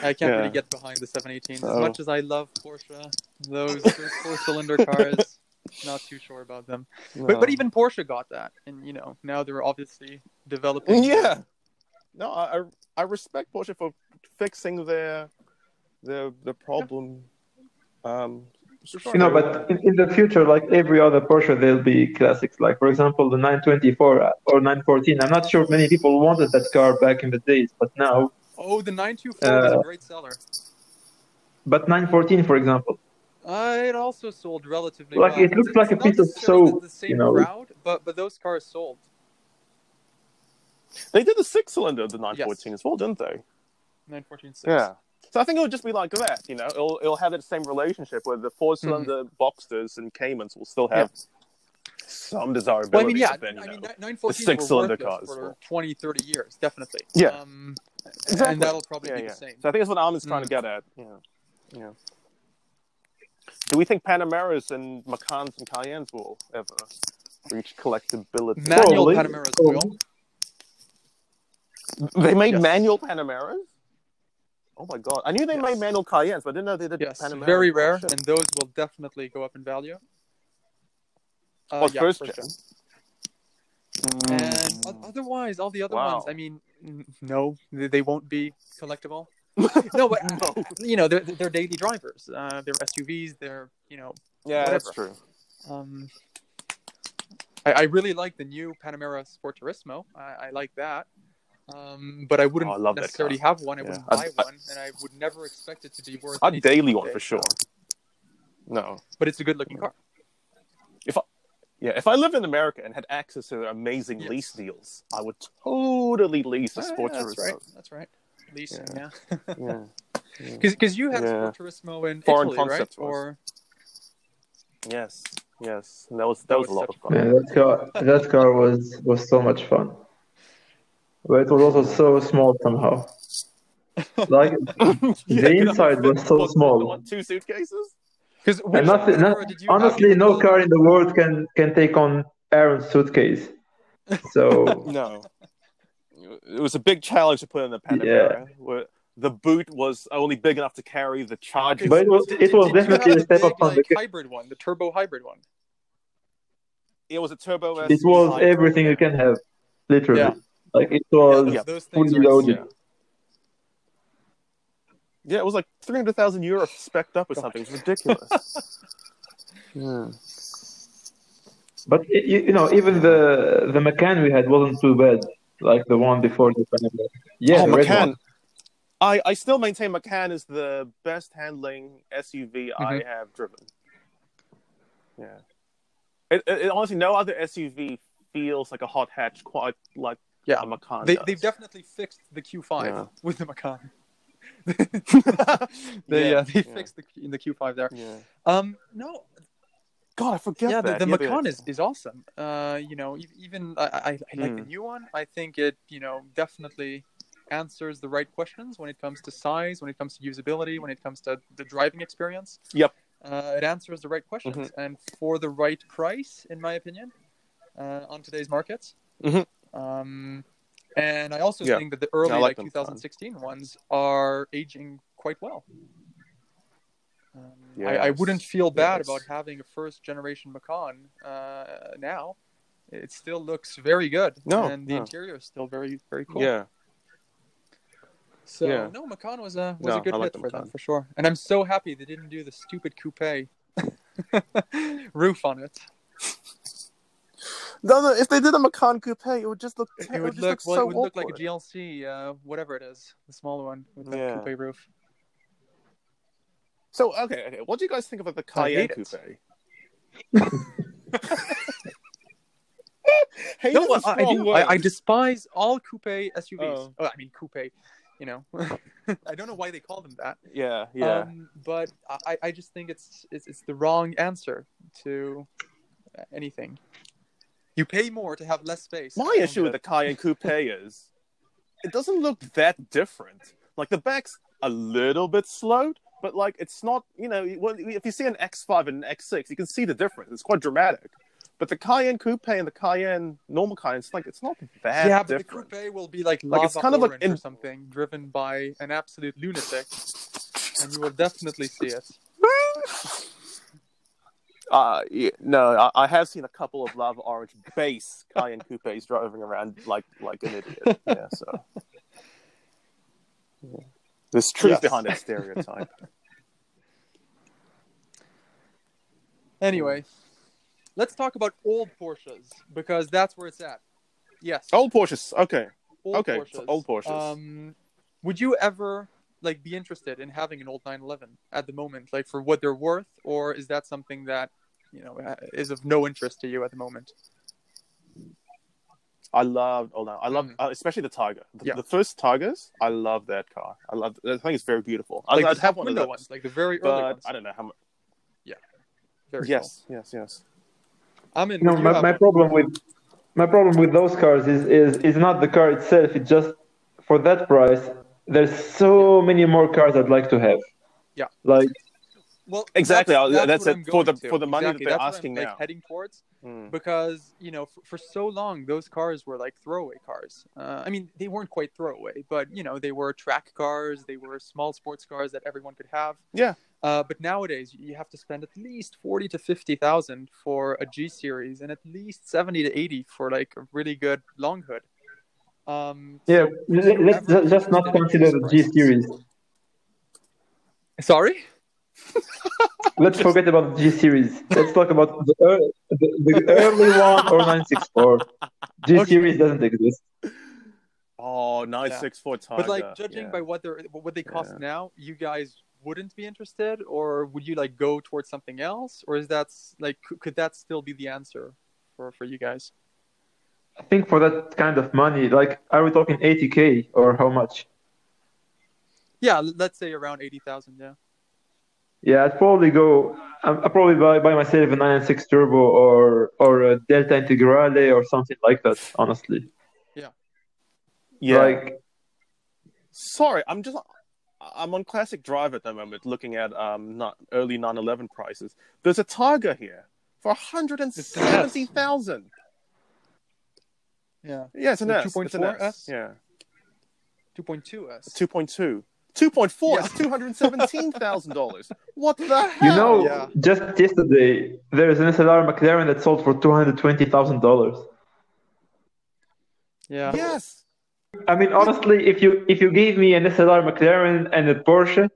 Speaker 3: I can't
Speaker 1: Yeah.
Speaker 3: really get behind the 718 as much as I love Porsche. Those, those four cylinder cars, not too sure about them. But but even Porsche got that, and you know now they're obviously developing.
Speaker 1: Yeah. No, I I- I respect Porsche for fixing their their the problem. Um,
Speaker 2: You know, but in, in the future, like every other Porsche, there'll be classics. Like, for example, the 924 or 914. I'm not sure many people wanted that car back in the days, but now.
Speaker 3: Oh, the 924 was
Speaker 2: Uh,
Speaker 3: a great seller.
Speaker 2: But 914, for example,
Speaker 3: Uh, it also sold relatively
Speaker 2: Like,
Speaker 3: well.
Speaker 2: it looks
Speaker 3: It's
Speaker 2: like a piece of
Speaker 3: necessarily
Speaker 2: soap,
Speaker 3: The same
Speaker 2: you know.
Speaker 3: crowd, but but those cars sold.
Speaker 1: They did the six cylinder of the 914
Speaker 3: Yes.
Speaker 1: as well, didn't they?
Speaker 3: 914 6.
Speaker 1: Yeah. So I think it'll just be like that, you know. It'll it'll have that same relationship where the four cylinder
Speaker 3: Mm-hmm.
Speaker 1: Boxsters and Caymans will still have some desirability.
Speaker 3: Well, I mean, yeah,
Speaker 1: but then, you
Speaker 3: I mean,
Speaker 1: know.
Speaker 3: 914
Speaker 1: six-cylinder cars
Speaker 3: for 20, 30 years, definitely.
Speaker 1: Yeah.
Speaker 3: Um,
Speaker 1: Exactly.
Speaker 3: And that'll probably
Speaker 1: yeah,
Speaker 3: be
Speaker 1: yeah.
Speaker 3: the same.
Speaker 1: So I think that's what Armin's trying to
Speaker 3: Mm.
Speaker 1: get at. Yeah. Yeah. Do we think Panameras and Macans and Cayennes will ever reach collectability?
Speaker 3: Manual Panameras
Speaker 2: Probably.
Speaker 3: will.
Speaker 1: They made
Speaker 3: Yes.
Speaker 1: manual Panameras? Oh my god. I knew they
Speaker 3: Yes.
Speaker 1: made manual Cayennes, but I didn't know they did
Speaker 3: Yes,
Speaker 1: Panameras.
Speaker 3: very rare, and those will definitely go up in value. Uh,
Speaker 1: Oh,
Speaker 3: yeah,
Speaker 1: first
Speaker 3: first
Speaker 1: gen.
Speaker 3: gen.
Speaker 1: Mm.
Speaker 3: And otherwise, all the other
Speaker 1: Wow.
Speaker 3: ones, I mean, no, they won't be collectible. no, but
Speaker 1: No.
Speaker 3: you know, they're they're daily drivers. Uh, they're SUVs. They're you know,
Speaker 1: Yeah, that's true.
Speaker 3: um, I, I really like the new Panamera Sport Turismo. I, I like that. Um, but I wouldn't
Speaker 1: Oh, I love
Speaker 3: necessarily
Speaker 1: car.
Speaker 3: have one. I
Speaker 1: Yeah.
Speaker 3: wouldn't
Speaker 1: I'd-
Speaker 3: buy one, and I would never expect it to be worth.
Speaker 1: I'd daily one
Speaker 3: today,
Speaker 1: for sure.
Speaker 3: no.
Speaker 1: No.
Speaker 3: But it's a good looking car.
Speaker 1: If, I, yeah, if I lived in America and had access to amazing
Speaker 3: Yes.
Speaker 1: lease deals, I would totally lease a
Speaker 3: Ah,
Speaker 1: Sport
Speaker 3: that's
Speaker 1: Turismo.
Speaker 3: right. That's right. Leasing,
Speaker 1: Yeah.
Speaker 3: yeah.
Speaker 1: Yeah.
Speaker 3: Because you had
Speaker 1: Yeah.
Speaker 3: a Sport Turismo in
Speaker 1: Foreign
Speaker 3: Italy, right?
Speaker 1: concept was.
Speaker 3: Or
Speaker 1: Yes. Yes. And that was that was a lot of fun.
Speaker 2: Yeah, that car, that car was was so much fun. But it was also so small somehow. Like the inside was so
Speaker 1: What,
Speaker 2: small.
Speaker 1: the one- two suitcases.
Speaker 3: because
Speaker 2: and nothing, not, honestly, no car in the world can can take on Aaron's suitcase. So
Speaker 1: No. It was a big challenge to put in the Panamera. Where the boot was only big enough to carry the charger.
Speaker 2: But it was- it was definitely a step up from
Speaker 3: like,
Speaker 2: the-
Speaker 3: hybrid one, the turbo hybrid one.
Speaker 1: it was a turbo.
Speaker 2: it was everything you can have, literally.
Speaker 3: Yeah.
Speaker 2: Like it was
Speaker 3: those,
Speaker 1: yeah,
Speaker 3: those things
Speaker 2: fully loaded.
Speaker 3: insane.
Speaker 1: Yeah, it was like three hundred thousand euros specked up or
Speaker 3: God.
Speaker 1: something. It was ridiculous. yeah.
Speaker 2: But y- you, you know, even the the Macan we had wasn't too bad, like the one before the Panamera. Yeah,
Speaker 1: oh,
Speaker 2: the red
Speaker 1: Macan.
Speaker 2: one.
Speaker 1: I, I still maintain Macan is the best handling SUV I
Speaker 3: Mhm.
Speaker 1: have driven. Yeah. It, it, it- honestly, no other SUV feels like a hot hatch quite like
Speaker 3: Yeah.
Speaker 1: a Macan.
Speaker 3: They,
Speaker 1: does.
Speaker 3: they've definitely fixed the Q5
Speaker 1: Yeah.
Speaker 3: with the Macan. they
Speaker 1: Yeah,
Speaker 3: uh, they
Speaker 1: yeah.
Speaker 3: fixed the in the Q5 there.
Speaker 1: yeah.
Speaker 3: Um, no,
Speaker 1: God, I forget
Speaker 3: yeah, the,
Speaker 1: that.
Speaker 3: the
Speaker 1: Yeah,
Speaker 3: Macan is, is awesome. Uh, you know, even I, I, I like the
Speaker 1: Hmm.
Speaker 3: new one. I think it, you know, definitely answers the right questions when it comes to size, when it comes to usability, when it comes to the driving experience.
Speaker 1: Yep.
Speaker 3: Uh, it answers the right questions,
Speaker 1: Mm-hmm.
Speaker 3: and for the right price, in my opinion, uh, on today's markets.
Speaker 1: Mhm.
Speaker 3: Um, and I also
Speaker 1: Yeah.
Speaker 3: think that the early,
Speaker 1: I
Speaker 3: like
Speaker 1: like them, Tom.
Speaker 3: 2016 ones, are aging quite well. Um, I, I wouldn't feel bad
Speaker 1: Yes.
Speaker 3: about having a first generation Macan uh, now. It still looks very good.
Speaker 1: No,
Speaker 3: and the
Speaker 1: no.
Speaker 3: interior is still very, very cool.
Speaker 1: Yeah.
Speaker 3: So
Speaker 1: Yeah.
Speaker 3: no, Macan was a was
Speaker 1: No,
Speaker 3: a good
Speaker 1: like
Speaker 3: hit
Speaker 1: the
Speaker 3: for them for sure. And I'm so happy they didn't do the stupid coupe roof on it.
Speaker 1: No, no. If they did a Macan Coupe, it would just look.
Speaker 3: It,
Speaker 1: It,
Speaker 3: would
Speaker 1: just
Speaker 3: look well,
Speaker 1: so
Speaker 3: it would look like a. GLC, uh, whatever it is, the smaller one with the
Speaker 1: Yeah.
Speaker 3: coupe roof.
Speaker 1: So okay, okay. What do you guys think about the Cayenne
Speaker 3: hate
Speaker 1: Coupe?
Speaker 3: it.
Speaker 1: Hate
Speaker 3: No,
Speaker 1: is a
Speaker 3: I, I
Speaker 1: strong
Speaker 3: do. I, I despise all coupe SUVs.
Speaker 1: Oh.
Speaker 3: Oh. I mean coupe. You know, I don't know why they call them that.
Speaker 1: Yeah, yeah.
Speaker 3: Um, but I, I just think it's, it's it's the wrong answer to anything. You pay more to have less space.
Speaker 1: My issue with the. Cayenne Coupe is it doesn't look that different. Like the back's a little bit slowed, but like it's not. You know, if you see an X5 and an X6, you can see the difference. It's quite dramatic. But the Cayenne Coupe and the Cayenne normal Cayenne, it's like it's not that
Speaker 3: yeah, but
Speaker 1: different.
Speaker 3: the coupe will be like
Speaker 1: Like,
Speaker 3: lava
Speaker 1: it's kind of like in-
Speaker 3: or something, driven by an absolute lunatic, and you will definitely see it.
Speaker 1: Uh, yeah, no, I, I have seen a couple of lava orange base Cayenne coupes driving around like like an idiot. Yeah, so Yeah. there's truth
Speaker 3: Yes.
Speaker 1: behind that stereotype.
Speaker 3: Anyway, let's talk about old Porsches because that's where it's at. Yes.
Speaker 1: Old Porsches, okay.
Speaker 3: old
Speaker 1: okay,
Speaker 3: Porsches.
Speaker 1: so old Porsches.
Speaker 3: Um, would you ever like be interested in having an old 911 at the moment, like for what they're worth, or is that something that you know uh, is of no interest to you at the moment?
Speaker 1: I love oh no, I love
Speaker 3: Mm.
Speaker 1: uh, especially the Targa. The,
Speaker 3: Yeah.
Speaker 1: the first Targas, I love that car. I love. I think it's very beautiful. I,
Speaker 3: Like
Speaker 1: I'd have one of
Speaker 3: window
Speaker 1: those,
Speaker 3: ones, like the very early
Speaker 1: but
Speaker 3: ones.
Speaker 1: I don't know how much.
Speaker 3: Very
Speaker 1: Yes, yes, yes.
Speaker 3: I'm in.
Speaker 2: You know,
Speaker 3: would you
Speaker 2: my,
Speaker 3: have
Speaker 2: my problem with my problem with those cars is, is is not the car itself. It's just for that price. There's so many more cars I'd like to have.
Speaker 3: Yeah.
Speaker 2: Like
Speaker 3: Well,
Speaker 1: Exactly,
Speaker 3: That's,
Speaker 1: I'll-
Speaker 3: that's
Speaker 1: that's
Speaker 3: what
Speaker 1: it.
Speaker 3: I'm
Speaker 1: For the-
Speaker 3: to.
Speaker 1: for the money that they're
Speaker 3: that's what
Speaker 1: asking
Speaker 3: I'm, like,
Speaker 1: now.
Speaker 3: heading towards
Speaker 1: Mm.
Speaker 3: because you know for, for so long those cars were like throwaway cars. Uh, I mean, they weren't quite throwaway, but you know they were track cars. They were small sports cars that everyone could have.
Speaker 1: Yeah.
Speaker 3: Uh, but nowadays you have to spend at least forty to fifty thousand for a G series, and at least seventy to eighty for like a really good long hood. Um,
Speaker 2: yeah,
Speaker 3: so
Speaker 2: let-
Speaker 3: you
Speaker 2: let's
Speaker 3: ever
Speaker 2: ju-
Speaker 3: be
Speaker 2: just not consider the G series.
Speaker 3: Sorry.
Speaker 2: Let's forget about the G series. Let's talk about the, ear- the, the early one or 964. G
Speaker 3: Okay.
Speaker 2: series doesn't exist.
Speaker 1: Oh, nine six four Targa.
Speaker 3: But like judging
Speaker 1: yeah.
Speaker 3: by what they're what they cost
Speaker 1: Yeah.
Speaker 3: now, you guys wouldn't be interested, or would you like go towards something else, or is that like could, could that still be the answer for for you guys?
Speaker 2: I think for that kind of money, like, are we talking 80k or how much?
Speaker 3: Yeah, let's say around eighty thousand. Yeah.
Speaker 2: Yeah, I'd probably go. I'd I'd probably buy, buy myself a 996 Turbo or or a Delta Integrale or something like that. Honestly,
Speaker 1: yeah.
Speaker 2: like
Speaker 1: Sorry, I'm just I'm on Classic Driver at the moment, looking at um not early 911 prices. There's a Targa here for hundred and seventy thousand.
Speaker 3: Yeah.
Speaker 1: Yeah, it's an
Speaker 3: The
Speaker 1: S. It's an
Speaker 3: 2.4
Speaker 1: S.
Speaker 3: S?
Speaker 1: Yeah,
Speaker 3: Two point two s.
Speaker 1: two point two. Two point four
Speaker 3: Yeah.
Speaker 1: is two hundred seventeen thousand dollars. What the hell?
Speaker 2: you know,
Speaker 3: yeah.
Speaker 2: just yesterday there's an SLR McLaren that sold for 220 thousand dollars.
Speaker 3: Yeah.
Speaker 1: Yes.
Speaker 2: I mean, honestly, if you if you gave me an SLR McLaren and a Porsche,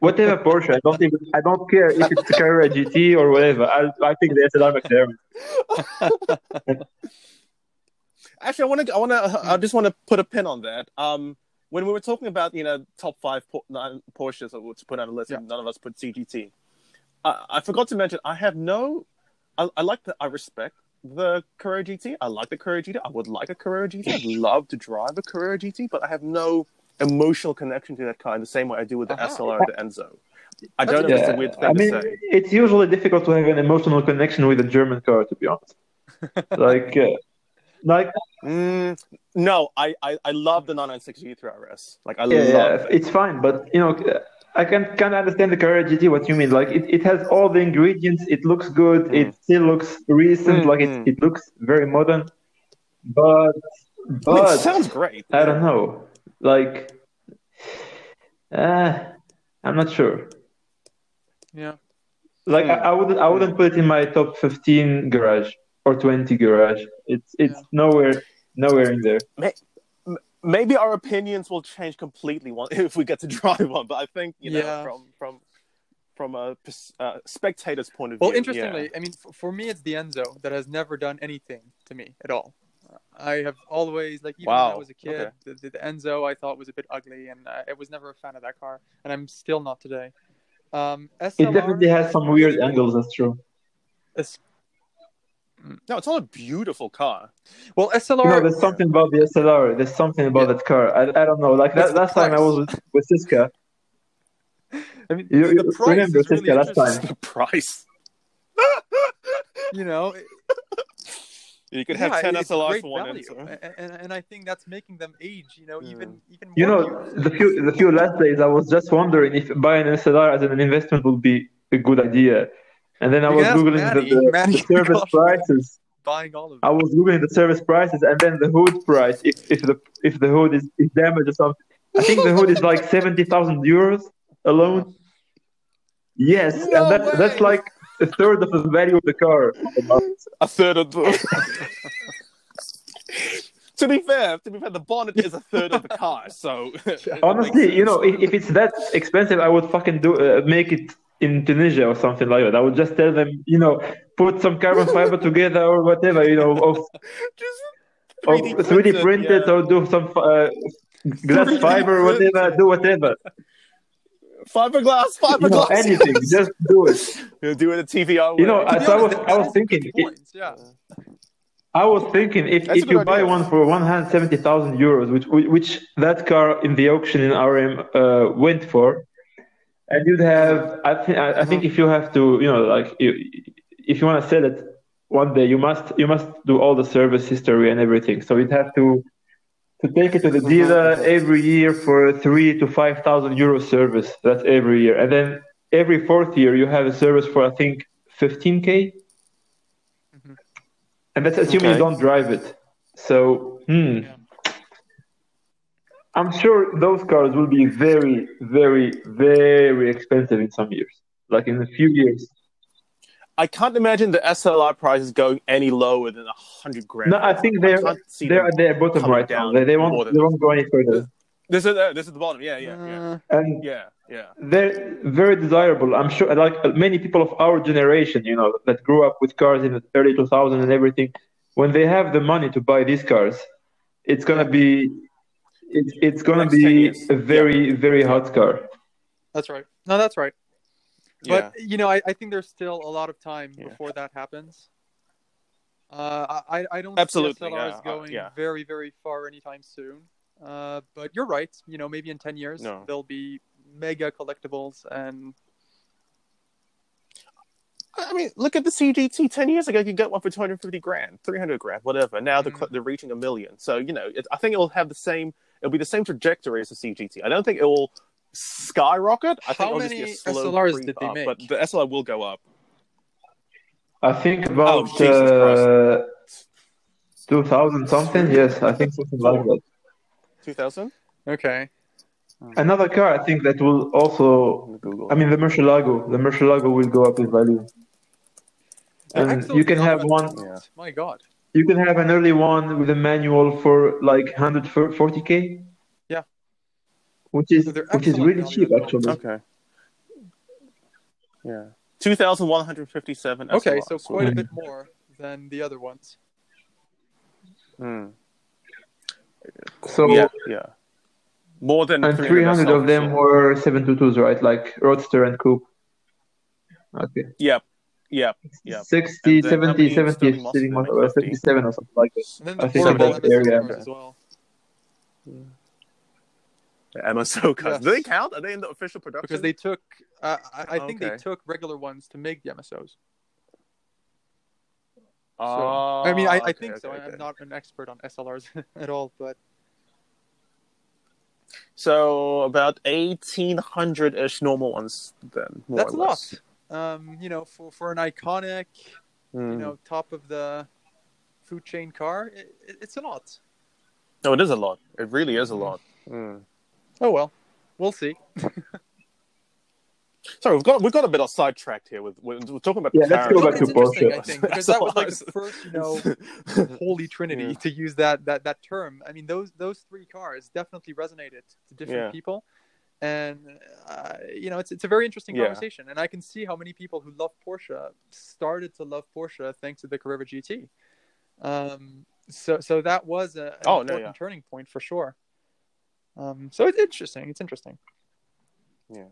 Speaker 2: whatever Porsche, I don't even I don't care if it's a Carrera GT or whatever. I I think the SLR McLaren.
Speaker 1: Actually, I want to. I want to. I just want to put a pin on that. Um, when we were talking about you know top five Por- nine Porsches or to put on a list, and none of us put CGT. I, I forgot to mention I have no. I, I like the. I respect the Carrera GT. I like the Carrera GT. I would like a Carrera GT. I'd love to drive a Carrera GT, but I have no emotional connection to that car in the same way I do with the
Speaker 3: Uh-huh.
Speaker 1: SLR, the Enzo. I don't know. If It's a weird thing
Speaker 2: I
Speaker 1: to
Speaker 2: mean,
Speaker 1: say.
Speaker 2: it's usually difficult to have an emotional connection with a German car, to be honest. like, uh, like
Speaker 1: Mm, no, I, I I love the 996 G3 RS. Like I
Speaker 2: yeah,
Speaker 1: love
Speaker 2: yeah,
Speaker 1: it.
Speaker 2: it's fine, but you know, I can kind of understand the Carrera GT. What you mean? Like, it, it has all the ingredients. It looks good.
Speaker 1: Mm.
Speaker 2: It still looks recent.
Speaker 1: Mm,
Speaker 2: like
Speaker 1: mm.
Speaker 2: it, it looks very modern. But
Speaker 1: I mean,
Speaker 2: but
Speaker 1: it sounds great.
Speaker 2: I don't know. Like, uh, I'm not sure.
Speaker 3: Yeah.
Speaker 2: Like. I, I wouldn't, I wouldn't put it in my top 15 garage or 20 garage. It's, it's
Speaker 3: Yeah.
Speaker 2: nowhere, nowhere in there.
Speaker 1: maybe our opinions will change completely if we get to drive one. But I think you know
Speaker 3: Yeah.
Speaker 1: from from from a uh, spectator's point of view.
Speaker 3: Well, interestingly,
Speaker 1: yeah.
Speaker 3: I mean, for, for me, it's the Enzo that has never done anything to me at all. I have always like even when I was a kid,
Speaker 1: okay.
Speaker 3: the, the, the Enzo I thought was a bit ugly, and I, I was never a fan of that car, and I'm still not today. Um,
Speaker 2: It definitely has some weird angles. That's true.
Speaker 3: Is-
Speaker 1: no, it's not a beautiful car.
Speaker 3: well, SLR.
Speaker 2: You know, there's something about the SLR. There's something about
Speaker 3: Yeah.
Speaker 2: that car. I, I don't know. Like that,
Speaker 3: the
Speaker 2: last time I was with, with Siska.
Speaker 3: I mean,
Speaker 2: You,
Speaker 3: the
Speaker 2: you
Speaker 3: price
Speaker 2: remember
Speaker 3: is really
Speaker 2: Siska last time?
Speaker 1: The price.
Speaker 3: You know,
Speaker 1: You could have
Speaker 3: yeah,
Speaker 1: ten
Speaker 3: it's
Speaker 1: SLR for one
Speaker 3: value, and, and, and I think that's making them age. You know, even even more.
Speaker 2: You know,
Speaker 3: beautiful.
Speaker 2: the few the few last days, I was just wondering if buying an SLR as an investment would be a good idea. And then I was googling
Speaker 3: Manny.
Speaker 2: the, the,
Speaker 3: Manny
Speaker 2: the service prices.
Speaker 3: buying all of them.
Speaker 2: I was googling the service prices and then the hood price. If if the if the hood is, is damaged or something, I think the hood is like seventy thousand euros alone. Yes,
Speaker 1: No
Speaker 2: and that, that's like a third of the value of the car.
Speaker 1: A third of the. to be fair, to be fair, the bonnet is a third of the car. So
Speaker 2: Honestly, you know, if, if it's that expensive, I would fucking do uh, make it in Tunisia or something like that. I would just tell them, you know, put some carbon fiber together or whatever, you know, of,
Speaker 1: just
Speaker 2: of 3D printed
Speaker 1: yeah.
Speaker 2: or do some uh, glass
Speaker 1: 3D
Speaker 2: fiber, whatever, do whatever.
Speaker 1: fiberglass,
Speaker 2: You know,
Speaker 1: fiberglass.
Speaker 2: anything, just do it.
Speaker 1: You'll do it at TVR.
Speaker 2: You know. I, so I was, I was thinking,
Speaker 3: point, Yeah.
Speaker 2: I was thinking if,
Speaker 1: That's
Speaker 2: if you
Speaker 1: good
Speaker 2: buy one for 170,000 euros, which which that car in the auction in RM uh, went for, and you'd have, I think, I, I think if you have to, you know, like you, if you want to sell it one day, you must you must do all the service history and everything. So you'd have to to take it to the dealer every year for three to five thousand euro service. That's every year, and then every fourth year you have a service for I think 15k.
Speaker 3: Mhm.
Speaker 2: And that's assuming
Speaker 1: Okay.
Speaker 2: you don't drive it. So, hmm.
Speaker 3: Yeah.
Speaker 2: I'm sure those cars will be very, very, very expensive in some years. Like in a few years.
Speaker 1: I can't imagine the SLR prices going any lower than a hundred grand.
Speaker 2: No, I think they're
Speaker 1: can't
Speaker 2: they're
Speaker 1: them
Speaker 2: at their bottom
Speaker 1: coming
Speaker 2: right now.
Speaker 1: down
Speaker 2: They, they won't they won't go any further.
Speaker 1: This is uh, this is the bottom. Yeah, yeah, yeah,
Speaker 3: Uh,
Speaker 2: And
Speaker 1: yeah. Yeah.
Speaker 2: they're very desirable. I'm sure, like many people of our generation, you know, that grew up with cars in the early 2000s and everything, when they have the money to buy these cars, it's gonna be, it's it's gonna be a very very hot car.
Speaker 3: That's right. No, that's right.
Speaker 1: Yeah.
Speaker 3: But you know, I, I think there's still a lot of time
Speaker 1: Yeah.
Speaker 3: before that happens. Uh, I I don't
Speaker 1: Absolutely,
Speaker 3: see SLRs
Speaker 1: yeah, uh,
Speaker 3: going
Speaker 1: yeah.
Speaker 3: very very far anytime soon. Uh, but you're right. You know, maybe in ten years
Speaker 1: No.
Speaker 3: there'll be mega collectibles and
Speaker 1: I mean, look at the CGT. Ten years ago, you could get one for two hundred fifty grand, three hundred grand, whatever. Now they're,
Speaker 3: Mhm.
Speaker 1: they're reaching a million. So you know, it, I think it will have the same. It'll be the same trajectory as the CGT. I don't think it will skyrocket. I think
Speaker 3: How
Speaker 1: it'll just be
Speaker 3: many
Speaker 1: a slow
Speaker 3: SLRs
Speaker 1: creep
Speaker 3: did they
Speaker 1: up,
Speaker 3: make?
Speaker 1: But the SLR will go up.
Speaker 2: I think about
Speaker 1: Oh, Jesus
Speaker 2: uh, 2000 something. Yes, I think something like that.
Speaker 1: Two thousand.
Speaker 3: okay.
Speaker 2: Another car, I think that will also.
Speaker 1: Google.
Speaker 2: I mean, the Murcielago. The Murcielago will go up in value. And
Speaker 3: Axel
Speaker 2: you can have one.
Speaker 1: Yeah.
Speaker 3: My God.
Speaker 2: You can have an early one with a manual for like 140k.
Speaker 3: Yeah.
Speaker 2: Which is
Speaker 3: So
Speaker 2: which is really cheap actually.
Speaker 1: okay. Yeah. Two thousand one hundred fifty-seven.
Speaker 3: Okay,
Speaker 1: SLRs.
Speaker 3: so quite a
Speaker 2: Mhm.
Speaker 3: bit more than the other ones.
Speaker 1: Hmm.
Speaker 2: So
Speaker 1: yeah, yeah. More than
Speaker 2: and
Speaker 1: 300
Speaker 2: 300 of them
Speaker 1: yeah.
Speaker 2: were 722s, right? Like Roadster and Coupe. Okay.
Speaker 1: Yep. Yep. Yep.
Speaker 2: 60,
Speaker 1: And
Speaker 2: 70, 70,
Speaker 1: Stirling Moss
Speaker 2: sitting
Speaker 1: did they
Speaker 2: motor,
Speaker 1: make?
Speaker 2: uh, 57 or something like that.
Speaker 3: And then
Speaker 2: I think
Speaker 3: portable
Speaker 2: in that
Speaker 3: MSO
Speaker 2: area.
Speaker 3: cars as well.
Speaker 1: The MSO cars.
Speaker 3: Yes.
Speaker 1: Do they count? Are they in the official production?
Speaker 3: Because they took, uh, I, I think they took regular ones to make the MSOs. So,
Speaker 1: Oh,
Speaker 3: I mean, I, I
Speaker 1: okay,
Speaker 3: think so.
Speaker 1: okay, okay.
Speaker 3: I'm not an expert on SLRs at all, but
Speaker 1: So about eighteen hundred ish normal ones then. More
Speaker 3: that's
Speaker 1: or
Speaker 3: a lot.
Speaker 1: Less.
Speaker 3: Um, you know, for, for an iconic, you
Speaker 1: Mm.
Speaker 3: know, top of the food chain car, it, it, it's a lot.
Speaker 1: No, it is a lot. It really is a lot. Mm.
Speaker 3: Oh well, we'll see.
Speaker 1: Sorry, we've got we've got a bit of sidetracked here with we're, we're talking about
Speaker 2: Yeah, let's go back to
Speaker 3: interesting,
Speaker 2: Porsche.
Speaker 3: I think, because that was like the first, you know, holy trinity
Speaker 1: Yeah.
Speaker 3: to use that that that term. I mean, those those three cars definitely resonated to different
Speaker 1: Yeah.
Speaker 3: people, and uh, you know, it's it's a very interesting
Speaker 1: Yeah.
Speaker 3: conversation. And I can see how many people who love Porsche started to love Porsche thanks to the Carrera GT. Um, so so that was a, an
Speaker 1: Oh, no, yeah.
Speaker 3: turning point for sure. Um, so it's interesting. It's interesting.
Speaker 1: Yeah.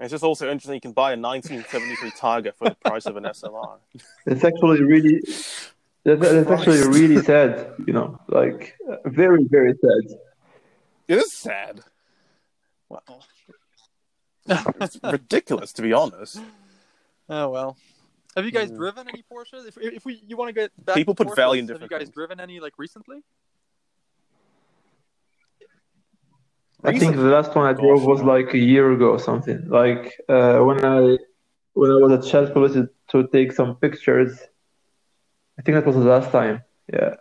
Speaker 1: It's just also interesting. You can buy a 1973 Targa for the price of an SLR.
Speaker 2: It's actually really, that's, that's actually really sad, you know, like very, very sad.
Speaker 1: It is sad. Well, it's ridiculous to be honest.
Speaker 3: Oh well. Have you guys
Speaker 1: Mm.
Speaker 3: driven any Porsches? If, if we you want to get back
Speaker 1: People
Speaker 3: to
Speaker 1: put
Speaker 3: Porsches,
Speaker 1: value in different.
Speaker 3: Have you guys
Speaker 1: things.
Speaker 3: driven any like recently?
Speaker 2: I think the last one I drove
Speaker 1: Gosh,
Speaker 2: was
Speaker 1: no.
Speaker 2: like a year ago or something. Like uh, when I when I was at Shell Police to take some pictures. I think that was the last time. Yeah.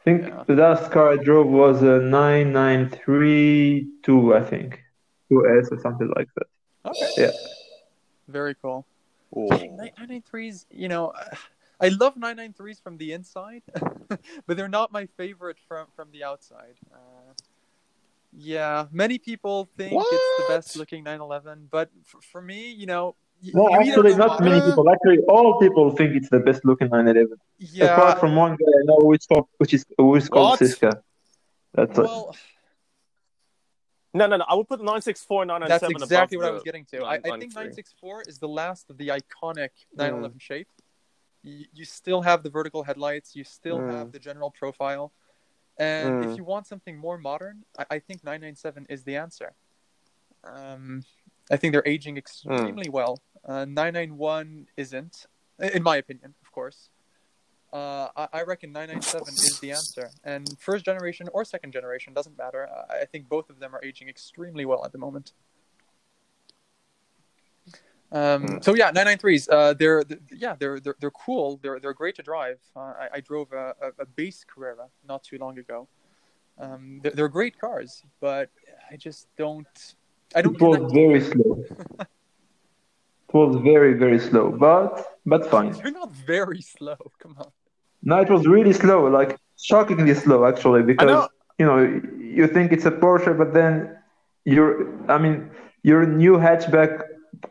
Speaker 2: I think
Speaker 3: Yeah.
Speaker 2: the last car I drove was a 9932, I think. 2S or something like that.
Speaker 3: Okay.
Speaker 2: Yeah.
Speaker 3: Very cool.
Speaker 1: Oh.
Speaker 3: Nine nine threes, you know, I love nine nine threes from the inside, but they're not my favorite from from the outside. Uh, yeah, many people think it's the best looking 911, but for, for me, you know, y-
Speaker 2: No,
Speaker 3: you
Speaker 2: actually,
Speaker 3: go
Speaker 2: not many people. Actually, all people think it's the best looking 911.
Speaker 3: Yeah,
Speaker 2: Apart from one guy I know, which which is which is called
Speaker 1: What?
Speaker 2: Siska. That's it.
Speaker 1: No, no, no. I would put 964 and 997
Speaker 3: That's exactly what I was getting to. I, I think 964 is the last of the iconic 911 shape. You, you still have the vertical headlights, you still
Speaker 1: Mm.
Speaker 3: have the general profile. And
Speaker 1: Mm.
Speaker 3: if you want something more modern, I, I think 997 is the answer. Um, I think they're aging extremely well. Uh, 991 isn't, in my opinion, of course. Uh, I, I reckon 997 is the answer. And first generation or second generation doesn't matter. I, I think both of them are aging extremely well at the moment. Um,
Speaker 1: Mm.
Speaker 3: So yeah, 993s. Uh, they're, th yeah, they're, they're they're cool. They're they're great to drive. Uh, I, I drove a, a, base Carrera not too long ago. Um, they're, they're great cars, but I just don't. I don't.
Speaker 2: Was very slow. It was very, very slow, but but fine.
Speaker 3: You're not very slow. Come on.
Speaker 2: No, it was really slow, like shockingly slow actually, because
Speaker 1: know.
Speaker 2: you know you think it's a Porsche, but then you're. I mean, your new hatchback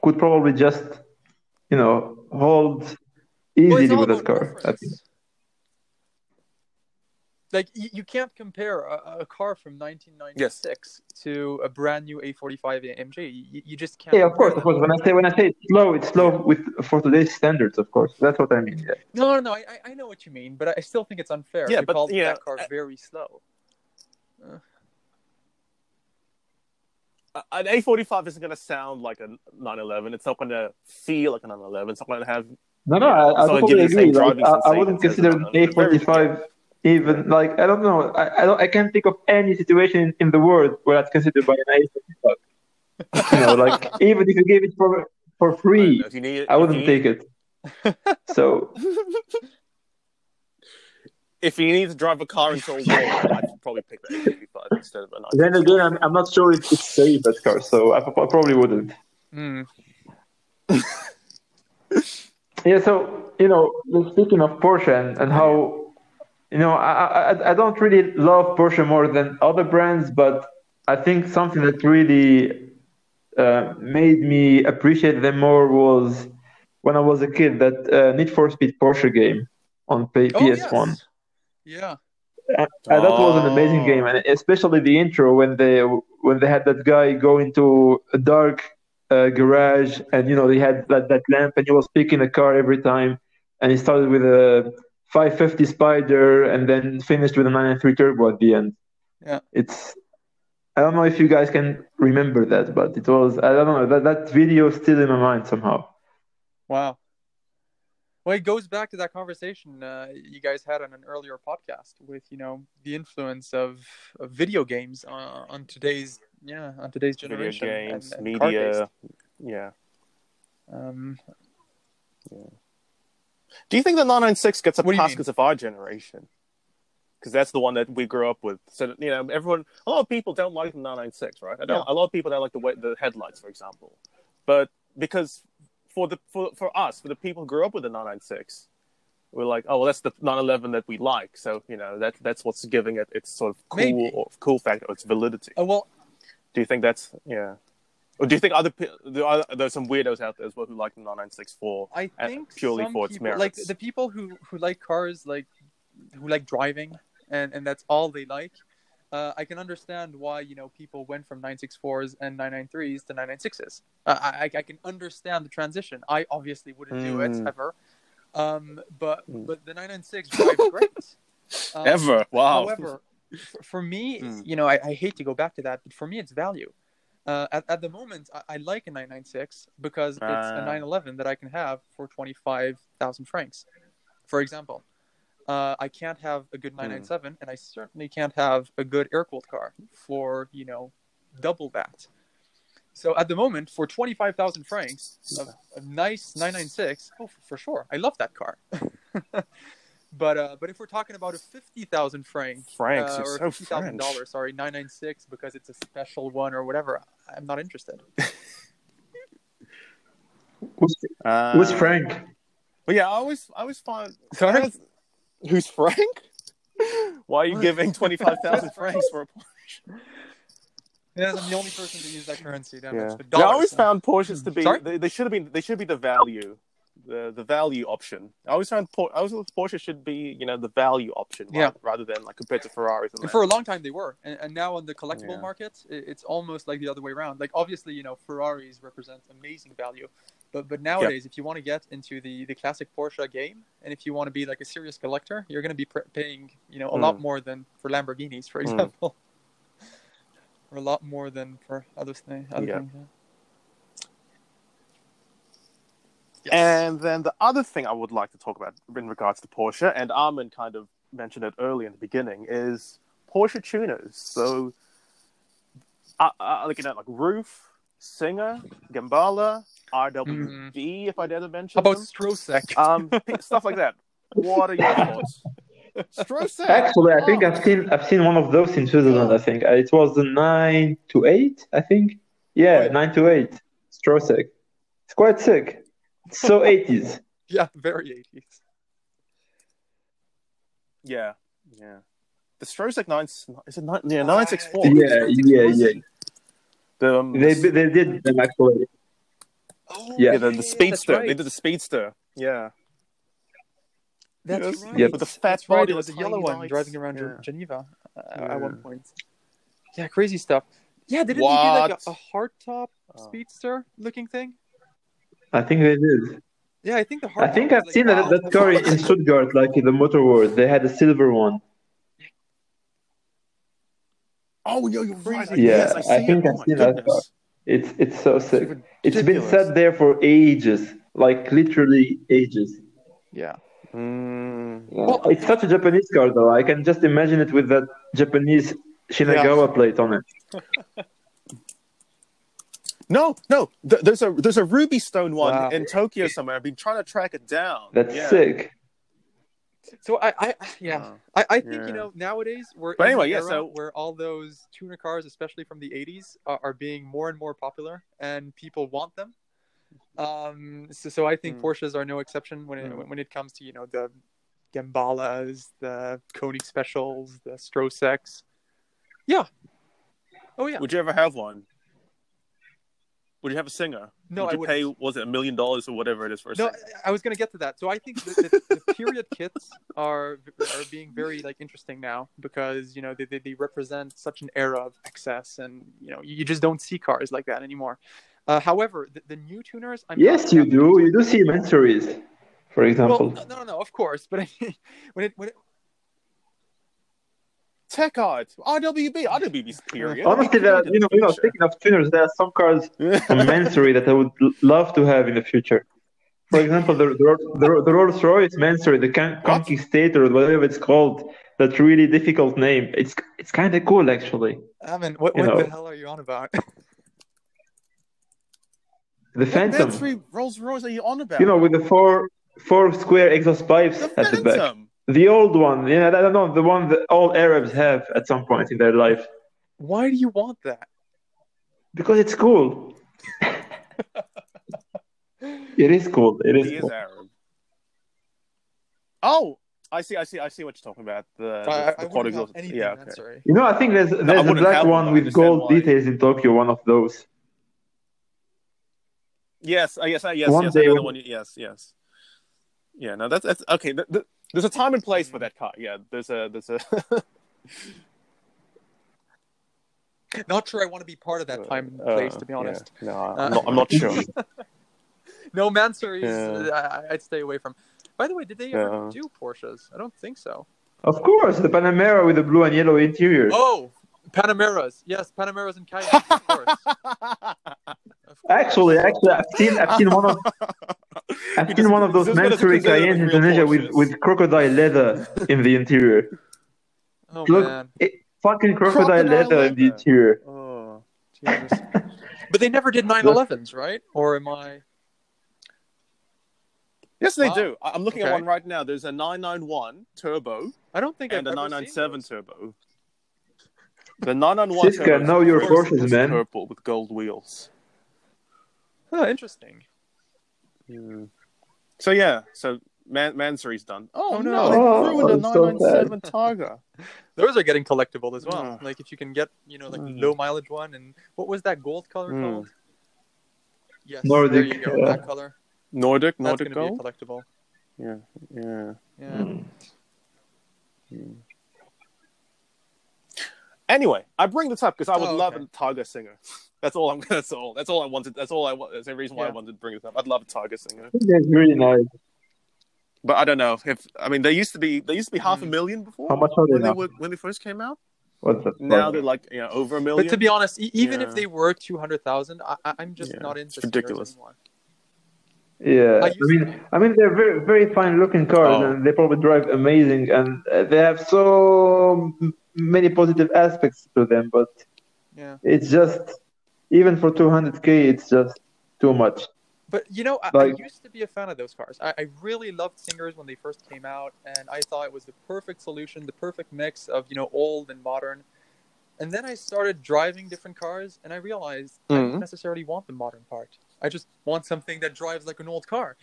Speaker 2: could probably just, you know, hold easily
Speaker 3: all
Speaker 2: with that car.
Speaker 3: Reference. Like you, you can't compare a, a car from 1996 to a brand new A45 AMG. You, you just can't.
Speaker 2: Yeah, of
Speaker 3: compare
Speaker 2: course, of course. When I say when I say it's slow, it's slow with for today's standards, of course. That's what I mean. Yeah.
Speaker 3: No, no, no. I, I- I know what you mean, but I still think it's unfair
Speaker 1: Yeah,
Speaker 3: to
Speaker 1: but,
Speaker 3: call
Speaker 1: yeah,
Speaker 3: that car
Speaker 1: uh,
Speaker 3: very slow.
Speaker 1: Uh, An A45 isn't going to sound like a 911. It's not going to feel like a 911. It's not going to have.
Speaker 2: No, no, I, I totally
Speaker 1: gives you the
Speaker 2: agree. Like, I, I wouldn't consider
Speaker 1: a-
Speaker 2: an A45 even like I don't know. I, I don't. I can't think of any situation in, in the world where that's considered by an A45. you know, like even if you gave it for for free,
Speaker 1: know, if you need,
Speaker 2: I wouldn't
Speaker 1: you
Speaker 2: take it. So
Speaker 1: If you need to drive a car into a wall, I'd probably pick the A45 instead of a 911.
Speaker 2: then again, I'm, I'm not sure if it's safe that car, so I, I probably wouldn't.
Speaker 3: Hmm.
Speaker 2: Yeah, so you know, speaking of Porsche and, and how you know, I, I I don't really love Porsche more than other brands, but I think something that really uh, made me appreciate them more was when I was a kid that uh, Need for Speed Porsche game on P-
Speaker 3: Oh,
Speaker 2: PS1.
Speaker 3: yes. Yeah.
Speaker 2: And that was an amazing
Speaker 1: Oh.
Speaker 2: game, and especially the intro when they when they had that guy go into a dark uh, garage, and you know they had that, that lamp, and he was picking a car every time, and he started with a 550 Spider, and then finished with a 993 Turbo at the end.
Speaker 3: Yeah.
Speaker 2: it's I don't know if you guys can remember that, but it was I don't know that that video is still in my mind somehow.
Speaker 3: Wow. Well, it goes back to that conversation uh, you guys had on an earlier podcast with you know the influence of, of video games uh, on today's yeah on today's generation Video
Speaker 1: games,
Speaker 3: and, and
Speaker 1: media. Yeah.
Speaker 3: Um,
Speaker 1: Do you think the 996 gets a
Speaker 3: What
Speaker 1: pass because of our generation? Because that's the one that we grew up with. So you know, everyone, a lot of people don't like the 996, right? I don't.
Speaker 3: Yeah.
Speaker 1: A lot of people don't like the way the headlights, for example. But because for the for for us, for the people who grew up with the 996, we're like, oh, well, that's the 911 that we like. So you know, that that's what's giving it its sort of cool
Speaker 3: Maybe.
Speaker 1: or cool factor, its validity.
Speaker 3: uh, well,
Speaker 1: Do you think that's yeah? Or do you think other there are there's some weirdos out there as well who like the 996 for
Speaker 3: I
Speaker 1: uh,
Speaker 3: think
Speaker 1: purely for its
Speaker 3: people,
Speaker 1: merits?
Speaker 3: like the people who who like cars, like who like driving, and and that's all they like. Uh, I can understand why you know people went from 964s and 993s to 996s. Uh, I I I can understand the transition. I obviously wouldn't do it
Speaker 1: Mm.
Speaker 3: ever, um, but
Speaker 1: Mm.
Speaker 3: but the 996 drives great. Um,
Speaker 1: Ever? Wow.
Speaker 3: However, for, for me,
Speaker 1: Mm.
Speaker 3: you know, I, I hate to go back to that, but for me, it's value. Uh, at, at the moment, I, I like a 996 because it's a
Speaker 1: Ah.
Speaker 3: 911 that I can have for 25,000 francs. For example, uh, I can't have a good 997, and I certainly can't have a good air cooled car for, you know, double that. So at the moment, for 25,000 francs, a, a nice 996, oh, for, for sure. I love that car. but uh, but if we're talking about a 50,000 franc
Speaker 1: Francs,
Speaker 3: uh, or
Speaker 1: so
Speaker 3: $50,000, sorry, 996 because it's a special one or whatever, I'm not interested.
Speaker 2: Who's,
Speaker 1: Uh,
Speaker 2: who's Frank?
Speaker 1: But yeah, I always, I always find.
Speaker 3: Sorry?
Speaker 1: Was- who's Frank? Why are you giving twenty five thousand francs for a Porsche?
Speaker 3: Yes, I'm the only person to use that currency. Damn
Speaker 1: Yeah.
Speaker 3: it.
Speaker 1: yeah, I always
Speaker 3: huh?
Speaker 1: found Porsches to be. They, they should have been. They should be the value, the the value option. I always found Por- I always thought Porsche should be, you know, the value option,
Speaker 3: Yeah.
Speaker 1: right, rather than like compared to Ferraris. And
Speaker 3: And for a long time they were, and, and now on the collectible
Speaker 1: Yeah.
Speaker 3: market, it's almost like the other way around. Like obviously, you know, Ferraris represent amazing value, but but nowadays, if you want to get into the the classic Porsche game, and if you want to be like a serious collector, you're going to be pr- paying, you know, a lot
Speaker 1: Mm.
Speaker 3: more than for Lamborghinis, for
Speaker 1: Mm.
Speaker 3: example, or a lot more than for other, th- other
Speaker 1: Yeah.
Speaker 3: things. yeah. Yes.
Speaker 1: And then the other thing I would like to talk about in regards to Porsche, and Armin kind of mentioned it early in the beginning, is Porsche tuners. So, uh, uh, like you know, like RUF, Singer, Gemballa, RWB, if I dare to mention
Speaker 3: How about
Speaker 1: them.
Speaker 3: Strosek?
Speaker 1: um, stuff like that. What are your thoughts? Strosek.
Speaker 2: Actually, I think
Speaker 1: Oh.
Speaker 2: I've seen I've seen one of those in Switzerland. I think Uh, it was the nine to eight. I think, yeah,
Speaker 1: Oh, yeah.
Speaker 2: nine to eight. Strosek. It's quite sick. It's so eighties.
Speaker 3: yeah, very 80s.
Speaker 1: Yeah, yeah. The Strosek nine is it nine? Yeah, nine six four.
Speaker 2: Yeah, yeah, yeah.
Speaker 1: The, um,
Speaker 2: They they did them actually.
Speaker 3: Oh,
Speaker 2: Yeah.
Speaker 1: yeah, the, the
Speaker 3: that's
Speaker 1: speedster.
Speaker 3: right.
Speaker 1: They did the speedster. Yeah.
Speaker 3: That's
Speaker 1: Yes.
Speaker 3: right.
Speaker 2: Yep.
Speaker 1: With the fat
Speaker 3: That's right.
Speaker 1: body,
Speaker 3: It was
Speaker 1: the
Speaker 3: a yellow
Speaker 1: tiny
Speaker 3: one
Speaker 1: lights.
Speaker 3: driving around
Speaker 1: Yeah.
Speaker 3: Geneva uh,
Speaker 1: Yeah.
Speaker 3: at one point. Yeah, crazy stuff. Yeah, didn't they do like a, a hardtop
Speaker 1: Oh.
Speaker 3: speedster looking thing?
Speaker 2: I think they did.
Speaker 3: Yeah, I think the
Speaker 2: I think I've
Speaker 3: like-
Speaker 2: seen that, that car in in Stuttgart, like in the Motorworld. They had a silver one.
Speaker 1: Oh, no, you're right.
Speaker 2: Yeah,
Speaker 1: yes, I,
Speaker 2: I think
Speaker 1: it.
Speaker 2: I've
Speaker 1: Oh, my
Speaker 2: seen that
Speaker 1: goodness.
Speaker 2: It's it's so sick. It's been
Speaker 1: ridiculous.
Speaker 2: sat there for ages, like literally ages.
Speaker 3: Yeah.
Speaker 1: Mm.
Speaker 2: Well, it's such a Japanese car, though. I can just imagine it with that Japanese Shinagawa plate on it.
Speaker 1: No, no. Th- there's a there's a ruby stone one
Speaker 3: Wow.
Speaker 1: in Tokyo somewhere. I've been trying to track it down.
Speaker 2: That's
Speaker 1: yeah.
Speaker 2: sick.
Speaker 3: So I, I yeah. I, I think
Speaker 1: Yeah.
Speaker 3: you know nowadays we're
Speaker 1: But anyway, yeah,
Speaker 3: era
Speaker 1: so-
Speaker 3: where all those tuner cars, especially from the '80s, are, are being more and more popular, and people want them. Um, so, so I think
Speaker 1: Mm.
Speaker 3: Porsches are no exception when it
Speaker 1: Mm.
Speaker 3: when it comes to you know the Gemballas, the Koenig Specials, the Stroseks. Yeah. Oh yeah.
Speaker 1: Would you ever have one? Would you have a singer?
Speaker 3: No,
Speaker 1: Would
Speaker 3: I wouldn't.
Speaker 1: pay was it a million dollars or whatever it is for a
Speaker 3: No,
Speaker 1: singer?
Speaker 3: I I was going to get to that. So I think the, the, the period kits are are being very like interesting now because you know they, they, they represent such an era of excess and you know you just don't see cars like that anymore. Uh, however, the, the new tuners, I'm
Speaker 2: Yes, you do. You do see Mansories, for
Speaker 3: Well,
Speaker 2: example.
Speaker 3: no, no, no, of course, but I mean, when it when it,
Speaker 1: TechArt, RWB, RWB's period.
Speaker 2: Honestly, there, you know, you know, speaking of tuners, there are some cars on Mansory that I would love to have in the future. For example, the the, the, the Rolls Royce Mansory, the Con- Conquistador, or whatever it's called, that really difficult name. It's it's kind of cool, actually.
Speaker 3: I mean, what, what the hell are you on about?
Speaker 2: The
Speaker 1: What
Speaker 2: Phantom,
Speaker 1: Mansory Rolls Royce are you on about?
Speaker 2: you know, with the four four square exhaust pipes
Speaker 1: the
Speaker 2: at the back.
Speaker 1: Phantom.
Speaker 2: The old one, yeah, I don't know, the one that all Arabs have at some point in their life,
Speaker 3: Why do you want that?
Speaker 2: because it's cool. It is cool. It
Speaker 1: He
Speaker 2: is
Speaker 1: is
Speaker 2: cool.
Speaker 1: Arab. Oh, I see, I see, I see what you're talking about. The, the,
Speaker 3: I, I
Speaker 1: the quad exhaust-
Speaker 3: anything
Speaker 1: Yeah,
Speaker 3: yeah,
Speaker 1: okay.
Speaker 3: sorry.
Speaker 2: You know, I think there's
Speaker 1: I
Speaker 2: there's a black
Speaker 1: have
Speaker 2: one
Speaker 1: one,
Speaker 2: with gold
Speaker 1: why.
Speaker 2: details in Tokyo. One of those.
Speaker 1: Yes, uh, yes, uh, yes,
Speaker 2: One
Speaker 1: yes.
Speaker 2: day
Speaker 1: Another
Speaker 2: when-
Speaker 1: one. Yes, yes. Yeah, no, that's that's okay. th- th- there's a time and place for that car. Yeah, there's a there's a.
Speaker 3: Not sure I want to be part of that time and place,
Speaker 1: Uh,
Speaker 3: to be
Speaker 1: yeah.
Speaker 3: honest.
Speaker 1: No, I'm not. I'm not sure.
Speaker 3: No, Mansories,
Speaker 1: Yeah.
Speaker 3: uh, I, I'd stay away from. By the way, did they ever
Speaker 1: Yeah.
Speaker 3: do Porsches? I don't think so.
Speaker 2: Of course, the Panamera with the blue and yellow interior.
Speaker 3: Oh, Panameras. Yes, Panameras and Cayennes, of course. Of course.
Speaker 2: Actually, actually, I've seen I've seen one of I've seen one of those
Speaker 1: just gotta
Speaker 2: Mansory Cayennes in Indonesia with, with crocodile leather in the interior.
Speaker 3: Oh,
Speaker 2: Look,
Speaker 3: man.
Speaker 2: it, fucking crocodile,
Speaker 1: Crocodile
Speaker 2: leather in the interior.
Speaker 1: oh,
Speaker 3: Jesus. But they never did 911s, right? Or am I.
Speaker 1: yes, they
Speaker 3: Wow.
Speaker 1: do. I- I'm looking
Speaker 3: Okay.
Speaker 1: at one right now. There's a 991 turbo
Speaker 3: I don't think
Speaker 1: and
Speaker 3: I've
Speaker 1: a 997 turbo. The 991
Speaker 2: Siska,
Speaker 1: turbo is
Speaker 2: know
Speaker 1: the
Speaker 2: your
Speaker 1: first-
Speaker 2: Porsches,
Speaker 1: was
Speaker 2: man.
Speaker 1: Purple with gold wheels.
Speaker 3: Oh, interesting.
Speaker 1: So yeah, so Man- Mansory's done. Oh,
Speaker 3: Oh,
Speaker 1: no,
Speaker 3: no.
Speaker 1: they
Speaker 2: Oh,
Speaker 1: ruined a
Speaker 2: I'm so
Speaker 1: 997 Targa.
Speaker 3: Those are getting collectible as well.
Speaker 1: Mm.
Speaker 3: Like if you can get, you know, like
Speaker 1: Mm.
Speaker 3: low mileage one, and what was that gold color
Speaker 1: Mm.
Speaker 3: called? Yes,
Speaker 2: Nordic,
Speaker 3: There you go,
Speaker 2: uh,
Speaker 3: that color.
Speaker 1: Nordic,
Speaker 3: That's
Speaker 1: Nordic
Speaker 3: going
Speaker 1: gold.
Speaker 3: be a collectible.
Speaker 1: Yeah, yeah.
Speaker 3: Yeah.
Speaker 2: Mm.
Speaker 1: Anyway, I bring this up because I would
Speaker 3: Oh,
Speaker 1: love
Speaker 3: okay.
Speaker 1: a Targa singer. That's all I'm. That's all. That's all I wanted. That's all I want. That's the reason why I wanted to bring this up. I'd love a Targa singer,
Speaker 2: That's really nice.
Speaker 1: but I don't know if. I mean, they used to be. They used to be half a
Speaker 3: Mm.
Speaker 1: million before.
Speaker 2: How much are they
Speaker 1: when they were when they first came out?
Speaker 2: What's that?
Speaker 1: Now they're like you know over a million.
Speaker 3: But to be honest, e- even
Speaker 1: Yeah.
Speaker 3: if they were two hundred thousand, I- I- I'm just
Speaker 1: Yeah,
Speaker 3: not into
Speaker 1: it's ridiculous.
Speaker 3: Anymore.
Speaker 2: Yeah,
Speaker 3: I
Speaker 2: I,
Speaker 3: used to
Speaker 2: mean, I mean, they're very, very fine-looking cars,
Speaker 1: Oh.
Speaker 2: and they probably drive amazing, and uh, they have so m- many positive aspects to them. But
Speaker 3: Yeah.
Speaker 2: it's just, even for 200k, it's just too much.
Speaker 3: But you know, I,
Speaker 2: Like-
Speaker 3: I used to be a fan of those cars. I, I really loved Singers when they first came out, and I thought it was the perfect solution, the perfect mix of you know old and modern. And then I started driving different cars, and I realized I
Speaker 1: Mhm.
Speaker 3: don't necessarily want the modern part. I just want something that drives like an old car.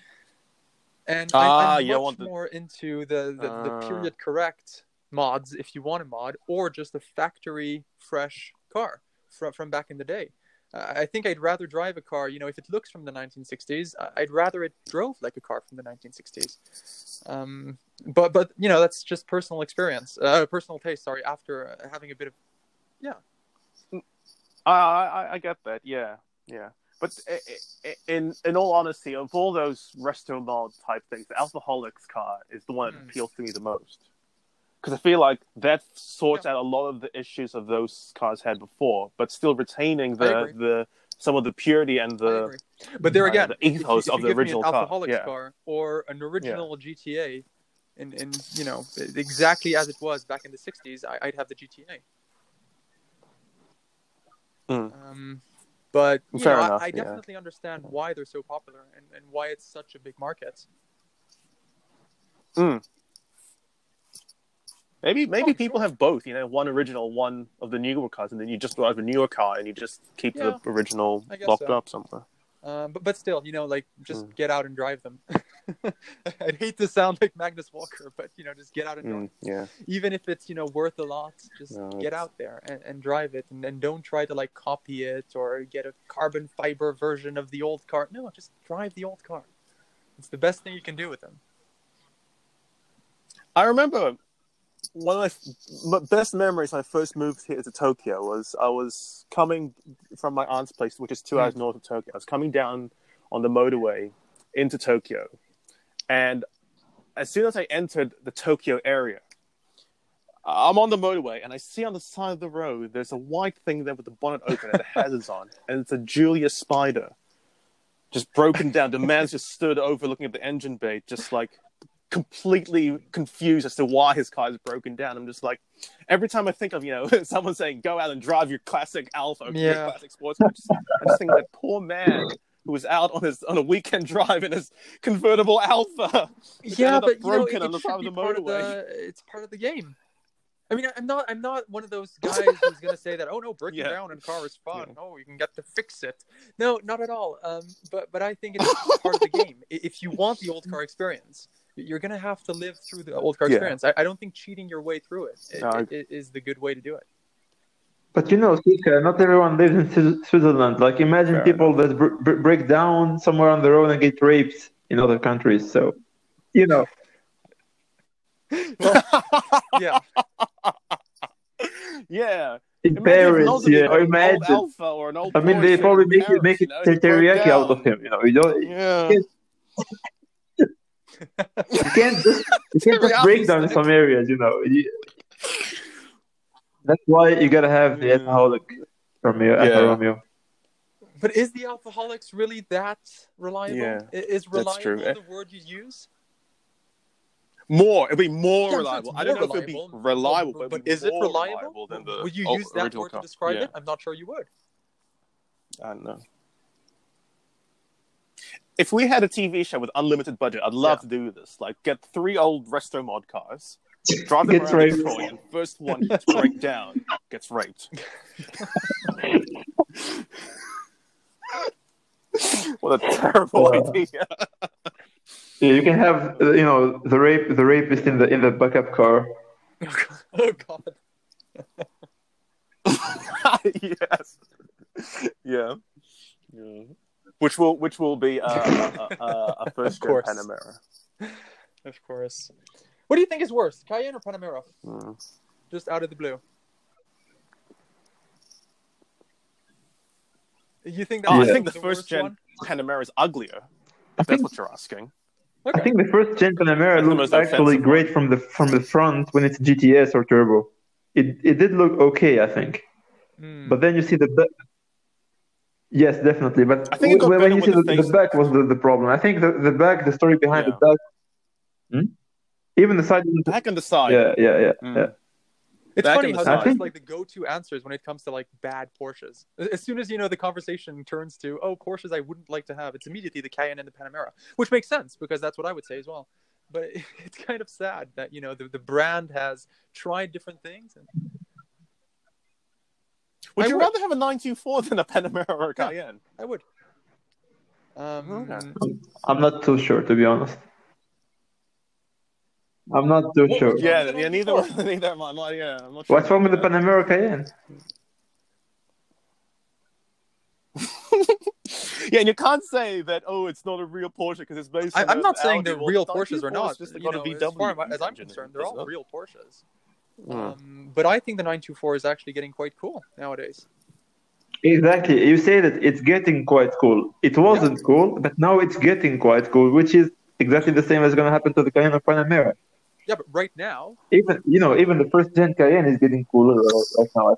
Speaker 3: And
Speaker 1: Ah,
Speaker 3: I, I'm
Speaker 1: you
Speaker 3: much
Speaker 1: want the-
Speaker 3: more into the, the, the
Speaker 1: Ah.
Speaker 3: period correct mods, if you want a mod, or just a factory fresh car from from back in the day. I I think I'd rather drive a car, you know, if it looks from the 1960s, I- I'd rather it drove like a car from the 1960s. Um, but but you know, that's just personal experience, uh, personal taste. Sorry, after uh, having a bit of
Speaker 1: I, I I get that. Yeah, yeah. But in in all honesty, of all those resto mod type things, the Alfaholics car is the one that
Speaker 3: Mm.
Speaker 1: appeals to me the most because I feel like that sorts out a lot of the issues of those cars had before, but still retaining the the some of the purity and the.
Speaker 3: But there
Speaker 1: uh,
Speaker 3: again,
Speaker 1: the
Speaker 3: if you-
Speaker 1: ethos
Speaker 3: if
Speaker 1: of the
Speaker 3: me
Speaker 1: original
Speaker 3: an
Speaker 1: car,
Speaker 3: Alfaholics
Speaker 1: yeah.
Speaker 3: car or an original GTA, in, in you know exactly as it was back in the '60s, I, I'd have the GTA.
Speaker 1: Mm.
Speaker 3: Um, but you
Speaker 1: Fair
Speaker 3: know,
Speaker 1: enough,
Speaker 3: I,
Speaker 1: yeah.
Speaker 3: definitely understand why they're so popular and, and why it's such a big market.
Speaker 1: Maybe maybe
Speaker 3: Oh,
Speaker 1: people
Speaker 3: sure.
Speaker 1: have both. You know, one original, one of the newer cars, and then you just drive a newer car and you just keep
Speaker 3: Yeah,
Speaker 1: the original locked
Speaker 3: so.
Speaker 1: up somewhere.
Speaker 3: Um, but but still, you know, like just
Speaker 1: Mm.
Speaker 3: get out and drive them. I'd hate to sound like Magnus Walker, but you know, just get out and drive.
Speaker 1: Mm, yeah.
Speaker 3: even if it's you know worth a lot just
Speaker 1: No,
Speaker 3: get out there and, and drive it and, and don't try to like copy it or get a carbon fiber version of the old car no just drive the old car it's the best thing you can do with them
Speaker 1: I remember one of my f- m- best memories when I first moved here to Tokyo was I was coming from my aunt's place, which is two
Speaker 3: Mm.
Speaker 1: hours north of Tokyo. I was coming down on the motorway into Tokyo, and as soon as I entered the Tokyo area, I'm on the motorway and I see on the side of the road there's a white thing there with the bonnet open and the hazards on, and it's a Giulia Spider, just broken down. The man's just stood over looking at the engine bay, just like completely confused as to why his car is broken down. I'm just like, every time I think of you know someone saying go out and drive your classic Alfa, or your
Speaker 3: Yeah.
Speaker 1: classic sports, car," I just, I just think that poor man who was out on his on a weekend drive in his convertible Alfa.
Speaker 3: yeah but you know
Speaker 1: broken
Speaker 3: it,
Speaker 1: on the side of the
Speaker 3: part of the it's part of the game I mean, I'm not. I'm not one of those guys who's gonna say that. Oh no, breaking
Speaker 1: Yeah.
Speaker 3: down in car is fun.
Speaker 1: Yeah.
Speaker 3: Oh, you can get to fix it. No, not at all. Um, but but I think it's part of the game. If you want the old car experience, you're gonna have to live through the old car
Speaker 1: Yeah.
Speaker 3: experience. I, I don't think cheating your way through it, i-
Speaker 1: No, I-
Speaker 3: i- is the good way to do it.
Speaker 2: But you know, not everyone lives in Switzerland. Like, imagine
Speaker 1: Fair
Speaker 2: people that br- br- break down somewhere on the road and get raped in other countries. So, you know,
Speaker 3: Yeah,
Speaker 1: yeah.
Speaker 2: in
Speaker 1: Imagine
Speaker 2: Paris, yeah, or imagine.
Speaker 1: Alfa or an old
Speaker 2: I mean, they probably
Speaker 1: in
Speaker 2: make it
Speaker 1: Paris,
Speaker 2: make it
Speaker 1: you know,
Speaker 2: teriyaki out of him. You know, you don't.
Speaker 1: Yeah.
Speaker 2: You can't just you can't just break down in some areas. You know. You- that's why you gotta have the
Speaker 1: Yeah.
Speaker 2: alcoholic Romeo.
Speaker 1: Yeah.
Speaker 2: Alfa Romeo.
Speaker 3: but is the Alfaholics really that reliable?
Speaker 1: Yeah,
Speaker 3: I- is
Speaker 1: that's
Speaker 3: reliable
Speaker 1: true.
Speaker 3: the eh. word you use?
Speaker 1: More, it'd be more
Speaker 3: Yeah,
Speaker 1: reliable.
Speaker 3: it's
Speaker 1: I don't know
Speaker 3: more
Speaker 1: if it'd be
Speaker 3: reliable,
Speaker 1: reliable,
Speaker 3: but,
Speaker 1: but,
Speaker 3: but
Speaker 1: it'd be
Speaker 3: is it
Speaker 1: more
Speaker 3: reliable?
Speaker 1: than the
Speaker 3: would you use that word
Speaker 1: car.
Speaker 3: to describe
Speaker 1: Yeah.
Speaker 3: it? I'm not sure you would.
Speaker 1: I don't know. If we had a TV show with unlimited budget, I'd love to do this. Like, get three old resto mod cars, drive them
Speaker 2: Gets
Speaker 1: around
Speaker 2: raped.
Speaker 1: Detroit, and first one to break down gets raped. what a terrible
Speaker 2: Uh,
Speaker 1: idea!
Speaker 2: Yeah, you can have uh, you know the rape the rapist in the in the backup car.
Speaker 3: oh God.
Speaker 1: yes. Yeah. Yeah. Which will which will be uh, a, a, a, a first gen. Panamera.
Speaker 3: Of course. What do you think is worse, Cayenne or Panamera?
Speaker 1: Mm.
Speaker 3: Just out of the blue. You think that
Speaker 1: Oh,
Speaker 2: Yeah.
Speaker 1: I think the
Speaker 3: the
Speaker 1: first gen
Speaker 3: one?
Speaker 1: Panamera is uglier.
Speaker 2: I
Speaker 1: If that's what you're asking.
Speaker 3: Okay.
Speaker 2: I think the first gen Panamera
Speaker 1: That's
Speaker 2: looks actually
Speaker 1: offensive
Speaker 2: great from the from the front when it's GTS or turbo. It it did look okay, I think.
Speaker 3: Hmm.
Speaker 2: But then you see the back. Yes, definitely. But
Speaker 1: I think it got
Speaker 2: when, when you see the,
Speaker 1: the
Speaker 2: the back was the, the problem. I think the, the back, the story behind
Speaker 1: Yeah.
Speaker 2: the back, Hmm? even the side.
Speaker 1: Back on the side.
Speaker 2: Yeah, yeah, yeah,
Speaker 1: Mm.
Speaker 2: yeah.
Speaker 3: It's
Speaker 1: Back
Speaker 3: funny
Speaker 1: in
Speaker 3: how
Speaker 1: the
Speaker 3: that's
Speaker 2: side.
Speaker 3: like the go-to answers when it comes to like bad Porsches. As soon as you know the conversation turns to oh Porsches I wouldn't like to have, it's immediately the Cayenne and the Panamera, which makes sense because that's what I would say as well. But it's kind of sad that you know the, the brand has tried different things. And
Speaker 1: Would
Speaker 3: I
Speaker 1: you
Speaker 3: would.
Speaker 1: rather have a 924 than a Panamera or a
Speaker 3: Yeah.
Speaker 1: Cayenne?
Speaker 3: I would. Um,
Speaker 1: Okay.
Speaker 2: I'm not too sure, to be honest. I'm not too
Speaker 3: What-
Speaker 2: sure.
Speaker 1: Yeah, yeah, neither,
Speaker 3: 924?
Speaker 1: neither am I. I'm not, yeah, I'm not sure.
Speaker 2: What's wrong with the Panamera Cayenne?
Speaker 1: yeah, and you can't say that. Oh, it's not a real Porsche because it's based.
Speaker 3: I,
Speaker 1: on
Speaker 3: I'm not saying
Speaker 1: Audi.
Speaker 3: they're real
Speaker 1: 94
Speaker 3: Porsches or
Speaker 1: is
Speaker 3: not.
Speaker 1: Just
Speaker 3: You
Speaker 1: got a
Speaker 3: know,
Speaker 1: VW
Speaker 3: as far as I'm concerned, they're all real Porsches.
Speaker 1: Mm.
Speaker 3: Um, but I think the 924 is actually getting quite cool nowadays.
Speaker 2: Exactly. You say that it's getting quite cool. It wasn't cool, but now it's getting quite cool, which is exactly the same as going to happen to the Cayenne or Panamera.
Speaker 3: Yeah, but right now,
Speaker 2: Even you know, even the first gen Cayenne is getting cooler right now.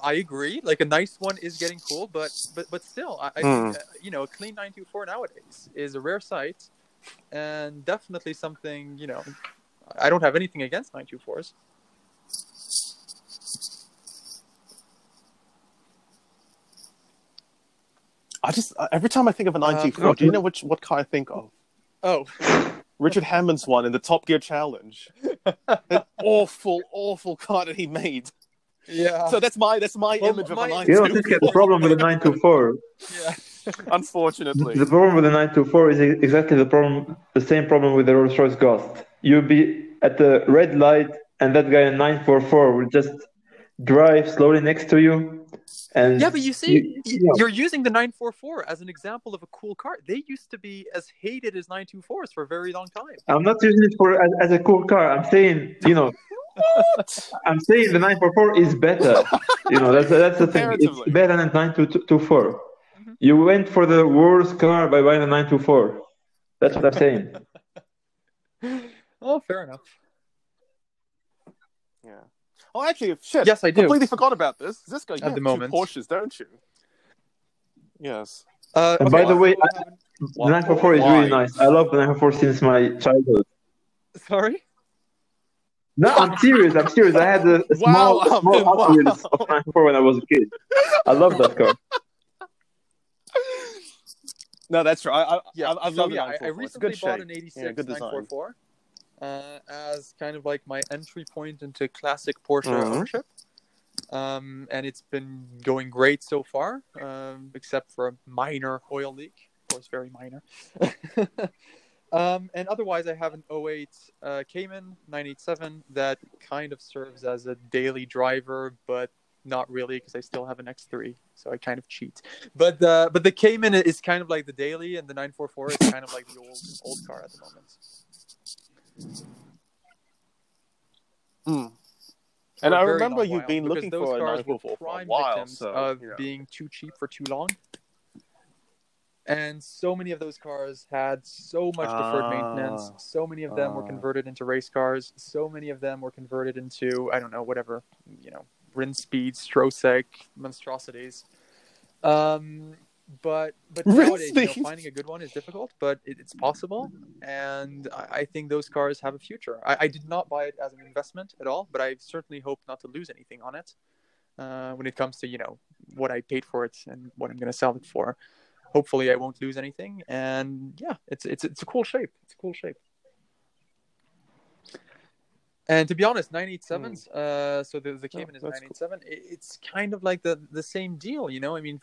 Speaker 3: I agree. Like a nice one is getting cool, but but but still, I, I
Speaker 1: Hmm.
Speaker 3: think, uh, you know a clean 924 nowadays is a rare sight, and definitely something. You know, I don't have anything against 924s.
Speaker 1: I just uh, every time I think of a 94,
Speaker 3: Uh,
Speaker 1: do you know which what car I think of?
Speaker 3: Oh,
Speaker 1: Richard Hammond's one in the Top Gear Challenge. An awful, awful car that he made.
Speaker 3: yeah,
Speaker 1: So that's my that's my
Speaker 3: Well,
Speaker 1: image of
Speaker 3: my-
Speaker 1: a
Speaker 2: You know,
Speaker 1: 94.
Speaker 2: the problem with the 924,
Speaker 3: yeah.
Speaker 1: Unfortunately.
Speaker 2: the problem with the 924 is exactly the problem, the same problem with the Rolls Royce Ghost. You'll be at the red light, and that guy in 944 will just drive slowly next to you, and
Speaker 3: Yeah, but you see,
Speaker 2: You- yeah.
Speaker 3: you're using the 944 as an example of a cool car. They used to be as hated as 924s for a very long time.
Speaker 2: I'm not using it for as, as a cool car. I'm saying, you know, I'm saying the 944 is better. you know, that's that's the thing. It's better than 924.
Speaker 3: Mhm.
Speaker 2: You went for the worst car by buying a 924. That's what I'm saying.
Speaker 3: Oh, fair enough.
Speaker 1: Yeah. Oh, actually, shit.
Speaker 3: Yes, I do.
Speaker 1: Completely forgot about this. This guy, you
Speaker 3: At
Speaker 1: have
Speaker 3: the
Speaker 1: two
Speaker 3: moment.
Speaker 1: Porsches, don't you? Yes.
Speaker 3: Uh,
Speaker 2: And
Speaker 3: okay,
Speaker 2: by the way,
Speaker 3: we'll
Speaker 2: I- The 944 is really nice. I love the 944 since my childhood.
Speaker 3: sorry.
Speaker 2: No, I'm serious. I'm serious. I had a, a small,
Speaker 1: Wow,
Speaker 2: small
Speaker 1: Ahmed, wow.
Speaker 2: Of 944 when I was a kid. I love that car.
Speaker 1: No, that's right. I, I,
Speaker 3: Yeah,
Speaker 1: I, I've
Speaker 3: so,
Speaker 1: loved the
Speaker 3: yeah, I, I
Speaker 1: 944. It's a
Speaker 3: recently
Speaker 1: good
Speaker 3: bought
Speaker 1: shape.
Speaker 3: an 86
Speaker 1: Yeah,
Speaker 3: 944 uh, as kind of like my entry point into classic Porsche
Speaker 1: Mhm.
Speaker 3: ownership. Um, and it's been going great so far, um, except for a minor oil leak. Of course, very minor. um, and otherwise, I have an 08 uh, Cayman 987 that kind of serves as a daily driver, but not really because I still have an X3, so I kind of cheat. But the but the Cayman is kind of like the daily, and the 944 is kind of like the old old car at the moment.
Speaker 1: Mm. And I remember you've been looking for a
Speaker 3: cars were
Speaker 1: 944 for a
Speaker 3: prime
Speaker 1: while,
Speaker 3: victims
Speaker 1: so,
Speaker 3: of
Speaker 1: you know.
Speaker 3: being too cheap for too long. And so many of those cars had so much deferred maintenance.
Speaker 1: Ah.
Speaker 3: So many of them were
Speaker 1: Ah.
Speaker 3: converted into race cars. So many of them were converted into I don't know whatever you know, Rinspeed, Strosek monstrosities. Um, but but nowadays, you know, finding a good one is difficult, but it, it's possible, and I, I think those cars have a future. I, I did not buy it as an investment at all, but I certainly hope not to lose anything on it uh, when it comes to you know what I paid for it and what I'm going to sell it for. Hopefully, I won't lose anything, and yeah, it's it's it's a cool shape. It's a cool shape. And to be honest, 987s, uh, so the, the Cayman is
Speaker 1: Hmm. Oh, that's
Speaker 3: 987. It, it's kind of like the, the same deal, you know? I mean,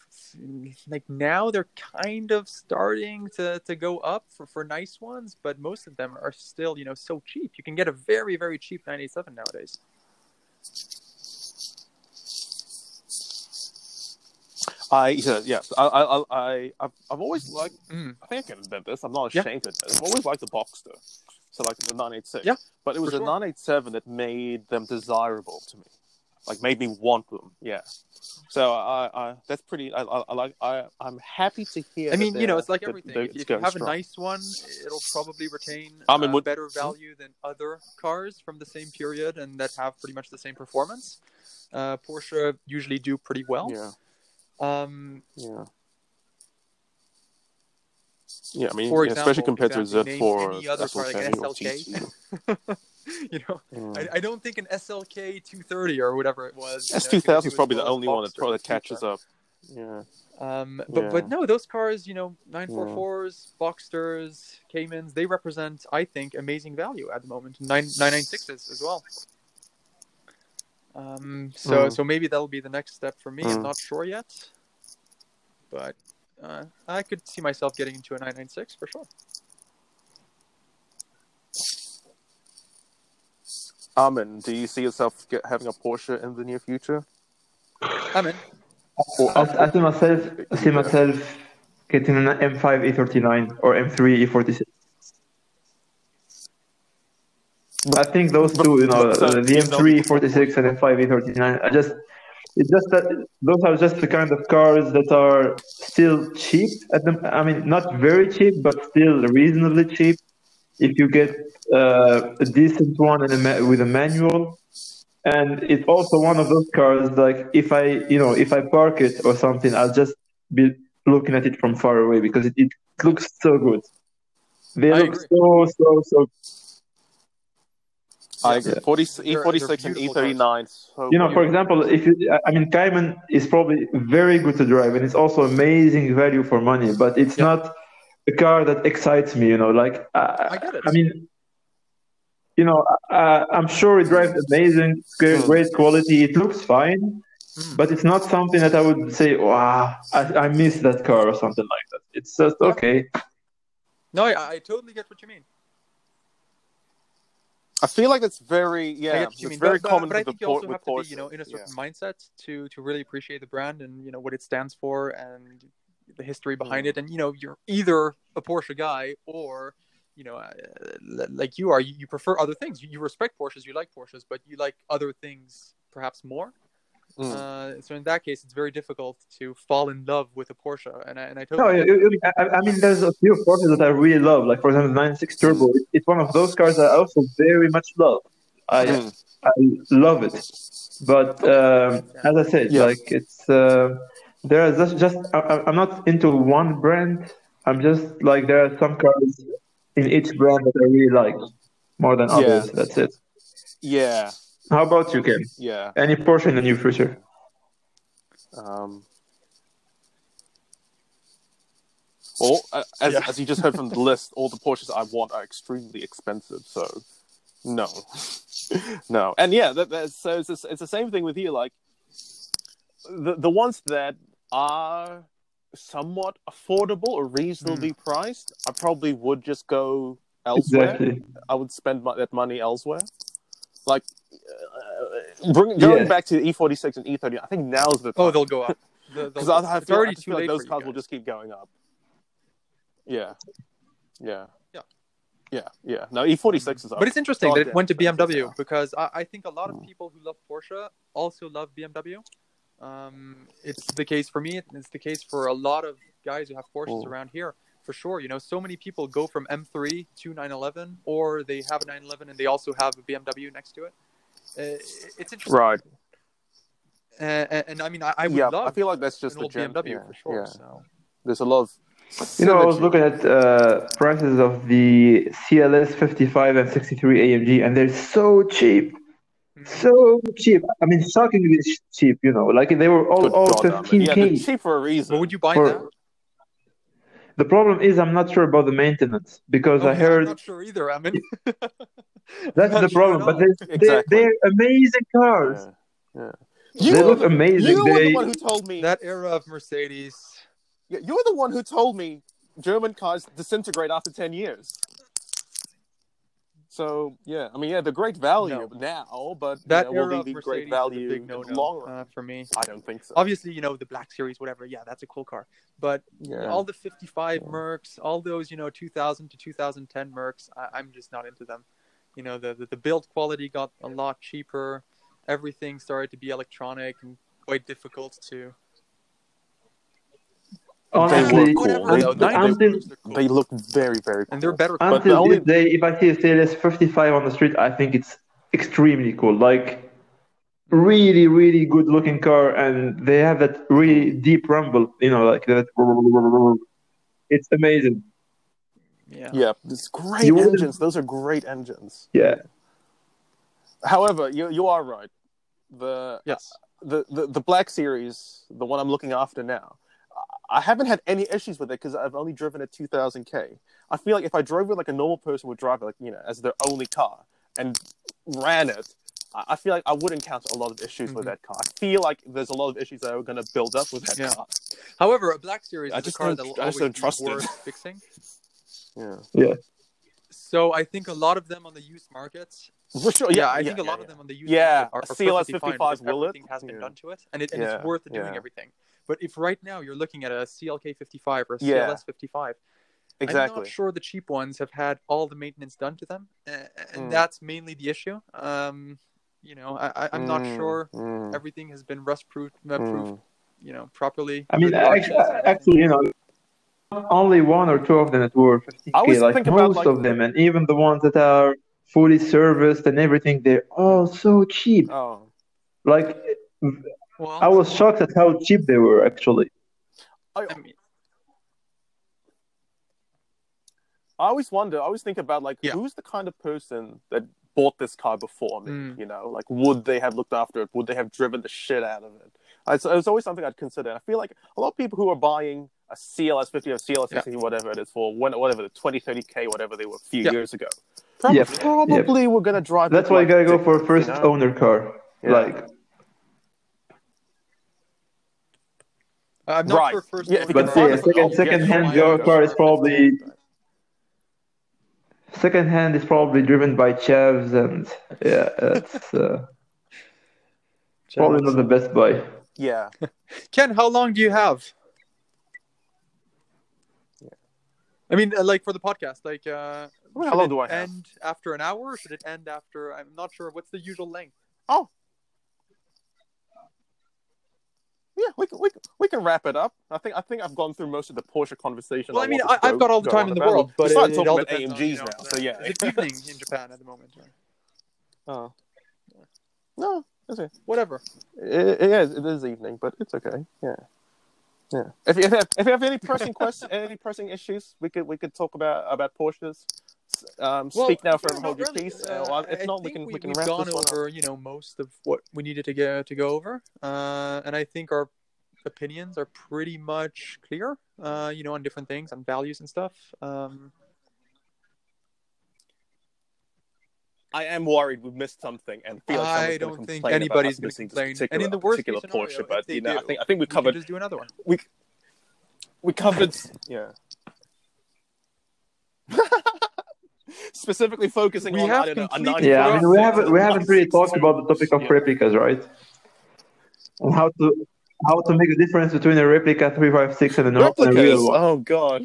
Speaker 3: like now they're kind of starting to, to go up for, for nice ones, but most of them are still, you know, so cheap. You can get a very, very cheap 987 nowadays.
Speaker 1: I yeah, yes. I I I I I've, I've always liked.
Speaker 3: Mm.
Speaker 1: I think I can admit this. I'm not ashamed to admit. it. I've always liked the Boxster. So like the 986.
Speaker 3: Yeah,
Speaker 1: But it was the
Speaker 3: sure.
Speaker 1: 987 that made them desirable to me. Like made me want them. Yeah. So I, I that's pretty. I, I, I like. I I'm happy to hear.
Speaker 3: I mean, you know, it's like everything. If, you have a nice one, it'll probably retain
Speaker 1: I mean,
Speaker 3: uh, better value than other cars from the same period and that have pretty much the same performance. Uh, Porsche usually do pretty well.
Speaker 1: Yeah.
Speaker 3: Um,
Speaker 1: Yeah. Yeah, I mean,
Speaker 3: For
Speaker 1: yeah, especially compared to
Speaker 3: exactly, name
Speaker 1: Z4,
Speaker 3: any other car like SLK. You know,
Speaker 1: Mm.
Speaker 3: I, I don't think an SLK 230 or whatever it was.
Speaker 1: S2000
Speaker 3: gonna
Speaker 1: is
Speaker 3: as
Speaker 1: probably the only one that probably
Speaker 3: in the future.
Speaker 1: catches up. Yeah.
Speaker 3: Um, but
Speaker 1: Yeah.
Speaker 3: but no, those cars, you know, 944s, Boxsters, Caymans, they represent, I think, amazing value at the moment. Nine 996s as well. Um, so
Speaker 1: Mm.
Speaker 3: so maybe that'll be the next step for me. I'm
Speaker 1: Mm.
Speaker 3: not sure yet, but uh, I could see myself getting into a 996 for sure.
Speaker 1: Armin, do you see yourself get, having a Porsche in the near future?
Speaker 3: I'm in.
Speaker 2: I, I see myself, I see myself getting an M5 E39 or M3 E46. I think those two, you know, the M3 E46 and M5 E39, I just, it's just that those are just the kind of cars that are still cheap at the, I mean, not very cheap, but still reasonably cheap. If you get uh, a decent one and a ma- with a manual, and it's also one of those cars like if I, you know, if I park it or something, I'll just be looking at it from far away because it, it looks so good. They
Speaker 3: I
Speaker 2: look
Speaker 3: agree.
Speaker 2: so so so
Speaker 1: I
Speaker 3: Yeah.
Speaker 1: agree. 40, E46
Speaker 3: they're
Speaker 1: and
Speaker 3: beautiful
Speaker 1: E39. So
Speaker 2: you know for example if you i mean cayman is probably very good to drive and it's also amazing value for money but it's
Speaker 3: Yeah.
Speaker 2: not a car that excites me you know like i,
Speaker 3: I get it.
Speaker 2: I mean you know I, i'm sure it drives amazing great,
Speaker 1: Hmm.
Speaker 2: great quality it looks fine
Speaker 3: Mm.
Speaker 2: but it's not something that i would say wow i, I miss that car or something like that it's just okay
Speaker 3: No, I, I totally get what you mean.
Speaker 1: I feel like it's very yeah, it's
Speaker 3: mean.
Speaker 1: very
Speaker 3: but,
Speaker 1: common
Speaker 3: but, but I think you also have to be, you know, in a certain
Speaker 1: yeah.
Speaker 3: mindset to to really appreciate the brand and you know what it stands for and the history behind
Speaker 1: Mm.
Speaker 3: it. And you know, you're either a Porsche guy or you know, uh, like you are, you, you prefer other things. You, you respect Porsches, you like Porsches, but you like other things perhaps more.
Speaker 1: Mm.
Speaker 3: Uh, so in that case, it's very difficult to fall in love with a Porsche. And I, and I
Speaker 2: No,
Speaker 3: totally
Speaker 2: you- you- I, I mean, there's a few Porsches that I really love. Like, for example, 96 Turbo. It- It's one of those cars that I also very much love. I,
Speaker 1: Mm.
Speaker 2: I love it. But um, as I said,
Speaker 1: Yeah.
Speaker 2: like it's uh, there are just just I, I- I'm not into one brand. I'm just like there are some cars in each brand that I really like more than
Speaker 1: Yeah.
Speaker 2: others. That's it.
Speaker 1: Yeah,
Speaker 2: How about you, Ken?
Speaker 1: yeah.
Speaker 2: Any Porsche in the near future?
Speaker 1: Um, well, uh, as,
Speaker 3: Yeah.
Speaker 1: as you just heard from the list, all the Porsches I want are extremely expensive. So, no, no, and yeah, that, that's, so it's, the- it's the same thing with you. Like the the ones that are somewhat affordable or reasonably priced, I probably would just go elsewhere.
Speaker 2: Exactly.
Speaker 1: I would spend my, that money elsewhere. Like uh, bring, going
Speaker 2: Yeah.
Speaker 1: back to the E46 and E30, I think now's the time.
Speaker 3: Oh, they'll go up.
Speaker 1: Because I, I feel,
Speaker 3: already
Speaker 1: I just
Speaker 3: too
Speaker 1: feel like those cars will just keep going up. Yeah, yeah,
Speaker 3: Yeah.
Speaker 1: yeah, yeah. No, E46 is up.
Speaker 3: But it's interesting that it
Speaker 1: Goddamn
Speaker 3: went to BMW
Speaker 1: now.
Speaker 3: because I, I think a lot of
Speaker 1: Mm.
Speaker 3: people who love Porsche also love BMW. Um, it's the case for me. It's the case for a lot of guys who have Porsches
Speaker 1: Mm.
Speaker 3: around here, for sure. You know, so many people go from M3 to 911, or they have a 911 and they also have a BMW next to it. Uh, it's interesting.
Speaker 1: Right.
Speaker 3: Uh, and, and I mean, I, I would
Speaker 1: yeah,
Speaker 3: love
Speaker 1: I feel like that's just the
Speaker 3: old
Speaker 1: gen-
Speaker 3: BMW
Speaker 1: yeah,
Speaker 3: for sure.
Speaker 1: yeah.
Speaker 3: So
Speaker 1: There's a lot of.
Speaker 2: You know, I was looking at uh, prices of the CLS 55 and 63 AMG, and they're so cheap.
Speaker 3: Mhm.
Speaker 2: So cheap. I mean, shockingly sh- cheap, you know. Like, they were all,
Speaker 1: Good
Speaker 2: all
Speaker 1: God, Ahmed. Yeah,
Speaker 2: 15K.
Speaker 1: cheap for a reason.
Speaker 3: what would you buy
Speaker 2: For-
Speaker 3: now?
Speaker 2: The problem is, I'm not sure about the maintenance because
Speaker 3: Oh,
Speaker 2: I
Speaker 3: I'm
Speaker 2: heard
Speaker 3: not sure either. I mean,
Speaker 2: that's the problem. But they're, they're,
Speaker 1: Exactly.
Speaker 2: they're amazing cars.
Speaker 1: Yeah, yeah.
Speaker 2: They
Speaker 1: You,
Speaker 2: look
Speaker 1: were,
Speaker 2: amazing.
Speaker 1: you were
Speaker 2: They,
Speaker 1: the one who told me.
Speaker 3: that era of Mercedes.
Speaker 1: Yeah, You're the one who told me German cars disintegrate after 10 years. So, yeah, I mean, yeah, they're great value
Speaker 3: No.
Speaker 1: now, but you
Speaker 3: That
Speaker 1: know, will
Speaker 3: era
Speaker 1: they
Speaker 3: of
Speaker 1: be
Speaker 3: Mercedes
Speaker 1: great value
Speaker 3: big no
Speaker 1: the long run?
Speaker 3: uh, for me.
Speaker 1: I don't think so.
Speaker 3: Obviously, you know the Black Series, whatever. Yeah, that's a cool car. But
Speaker 1: Yeah.
Speaker 3: all the 55
Speaker 1: Yeah.
Speaker 3: Mercs, all those you know 2000 to 2010 Mercs, I, I'm just not into them. You know the, the the build quality got a lot cheaper. Everything started to be electronic and quite difficult to.
Speaker 2: Honestly,
Speaker 1: cool. They-
Speaker 3: though,
Speaker 1: they-
Speaker 2: until,
Speaker 3: cool.
Speaker 1: They look very, very cool.
Speaker 3: and they're better.
Speaker 1: But the only-
Speaker 2: day, if I see a CLS 55 on the street, I think it's extremely cool. Like, really, really good looking car, and they have that really deep rumble, you know, like that. It's amazing.
Speaker 3: Yeah.
Speaker 1: Yeah, it's great
Speaker 2: You wouldn't-
Speaker 1: engines. Those are great engines.
Speaker 2: Yeah.
Speaker 1: However, you you are right. The
Speaker 3: Yes.
Speaker 1: the, the the Black Series, the one I'm looking after now, I haven't had any issues with it because I've only driven it 2,000k. I feel like if I drove it like a normal person would drive it, like you know, as their only car and ran it, I I feel like I would encounter a lot of issues with
Speaker 3: Mhm.
Speaker 1: that car. I feel like there's a lot of issues that are going to build up with that
Speaker 3: Yeah.
Speaker 1: car.
Speaker 3: However, a Black Series
Speaker 1: I
Speaker 3: is
Speaker 1: just
Speaker 3: a car that will
Speaker 1: I just
Speaker 3: always
Speaker 1: don't
Speaker 3: be
Speaker 1: trust it.
Speaker 3: worth fixing.
Speaker 1: Yeah.
Speaker 3: So I think a lot of them on the used markets
Speaker 1: For sure,
Speaker 3: yeah,
Speaker 1: yeah,
Speaker 3: I
Speaker 1: yeah,
Speaker 3: think a lot
Speaker 1: yeah.
Speaker 3: of them on the used
Speaker 1: Yeah,
Speaker 3: market are, are
Speaker 1: CLS
Speaker 3: perfectly fine
Speaker 1: 55s
Speaker 3: because
Speaker 1: will it?
Speaker 3: everything has been
Speaker 1: Yeah.
Speaker 3: done to it, and, it, and
Speaker 1: Yeah,
Speaker 3: it's worth doing
Speaker 1: yeah.
Speaker 3: everything. But if right now you're looking at a CLK 55 or a
Speaker 1: Yeah.
Speaker 3: CLS 55, I'm not sure the cheap ones have had all the maintenance done to them, uh, and
Speaker 1: Mm.
Speaker 3: that's mainly the issue. Um, you know, I, I, I'm not
Speaker 1: Mm,
Speaker 3: sure
Speaker 1: mm,
Speaker 3: everything has been rust proof, uh,
Speaker 1: mm.
Speaker 3: you know, properly.
Speaker 2: I mean, actually,
Speaker 3: arches and everything.
Speaker 2: actually, you know, only one or two of them that were 50k.
Speaker 1: I
Speaker 2: Like
Speaker 1: think about,
Speaker 2: most
Speaker 1: like-
Speaker 2: of them, and even the ones that are fully serviced and everything, they're all so cheap.
Speaker 1: Oh,
Speaker 2: Like,
Speaker 3: well,
Speaker 2: I was shocked at how cheap they were actually.
Speaker 1: I,
Speaker 3: I mean,
Speaker 1: I always wonder. I always think about like
Speaker 3: Yeah.
Speaker 1: who's the kind of person that bought this car before me.
Speaker 3: Mm.
Speaker 1: You know, like would they have looked after it? Would they have driven the shit out of it? It's, it's always something I'd consider. And I feel like a lot of people who are buying a CLS 50 or CLS 60, whatever it is for, when, whatever the 20, 30k, whatever they were a few
Speaker 3: Yeah.
Speaker 1: years ago, probably,
Speaker 2: Yep.
Speaker 1: probably we're gonna drive.
Speaker 2: That's
Speaker 1: it
Speaker 2: why you gotta go for a first
Speaker 1: you know?
Speaker 2: owner car.
Speaker 1: Yeah.
Speaker 2: Like,
Speaker 3: I'm not
Speaker 1: Right.
Speaker 3: sure first.
Speaker 1: Yeah, if you
Speaker 3: owner
Speaker 2: but
Speaker 1: can
Speaker 3: car
Speaker 2: yeah,
Speaker 1: find
Speaker 3: is
Speaker 1: a-
Speaker 2: second second hand
Speaker 1: one.
Speaker 2: your car is probably second hand is probably driven by chavs and yeah, it's uh, probably not the best buy.
Speaker 1: Yeah.
Speaker 3: Ken, how long do you have? I mean, uh, like for the podcast, like uh,
Speaker 1: how long do I have?
Speaker 3: End after an hour, or should it end after? I'm not sure. What's the usual length?
Speaker 1: Oh. Yeah, we can, we, can, we can wrap it up. I think I think I've gone through most of the Porsche conversation.
Speaker 3: Well, I mean, I, I've got all the time in the world, but
Speaker 1: we started
Speaker 3: it
Speaker 1: talking
Speaker 3: all
Speaker 1: about
Speaker 3: depends on,
Speaker 1: AMGs
Speaker 3: you know,
Speaker 1: now, so yeah.
Speaker 3: It's evening in Japan at the moment.
Speaker 1: oh. No, okay.
Speaker 3: Whatever.
Speaker 1: It, it is. It is evening, but it's okay. Yeah, yeah. If you have, if you have any pressing questions, any pressing issues, we could we could talk about about Porsches. Um,
Speaker 3: Well,
Speaker 1: speak now,
Speaker 3: for
Speaker 1: forever
Speaker 3: not
Speaker 1: hold your
Speaker 3: really.
Speaker 1: peace.
Speaker 3: Uh,
Speaker 1: Uh, well, if
Speaker 3: I
Speaker 1: not, we can we,
Speaker 3: we,
Speaker 1: can
Speaker 3: have
Speaker 1: wrap
Speaker 3: gone
Speaker 1: this one up.
Speaker 3: over, you know, most of what we needed to get to go over, uh, and I think our opinions are pretty much clear. Uh, you know, on different things, on values and stuff. Um,
Speaker 1: I am worried we've missed something, and feel like
Speaker 3: I don't think anybody's going to
Speaker 1: missing this
Speaker 3: complain. And
Speaker 1: particular-
Speaker 3: in the worst case
Speaker 1: particular
Speaker 3: scenario,
Speaker 1: Porsche, but you know, I think I think we
Speaker 3: we can
Speaker 1: covered
Speaker 3: just do another one.
Speaker 1: we we covered yeah. Specifically focusing
Speaker 3: We
Speaker 1: on
Speaker 3: have
Speaker 1: I don't know, a
Speaker 2: Yeah, I mean we haven't we haven't really talked about the topic of
Speaker 1: Yeah.
Speaker 2: replicas, right? And how to how to make a difference between a replica 356 and a, no- and a
Speaker 1: replicas.
Speaker 2: real one.
Speaker 1: Oh god,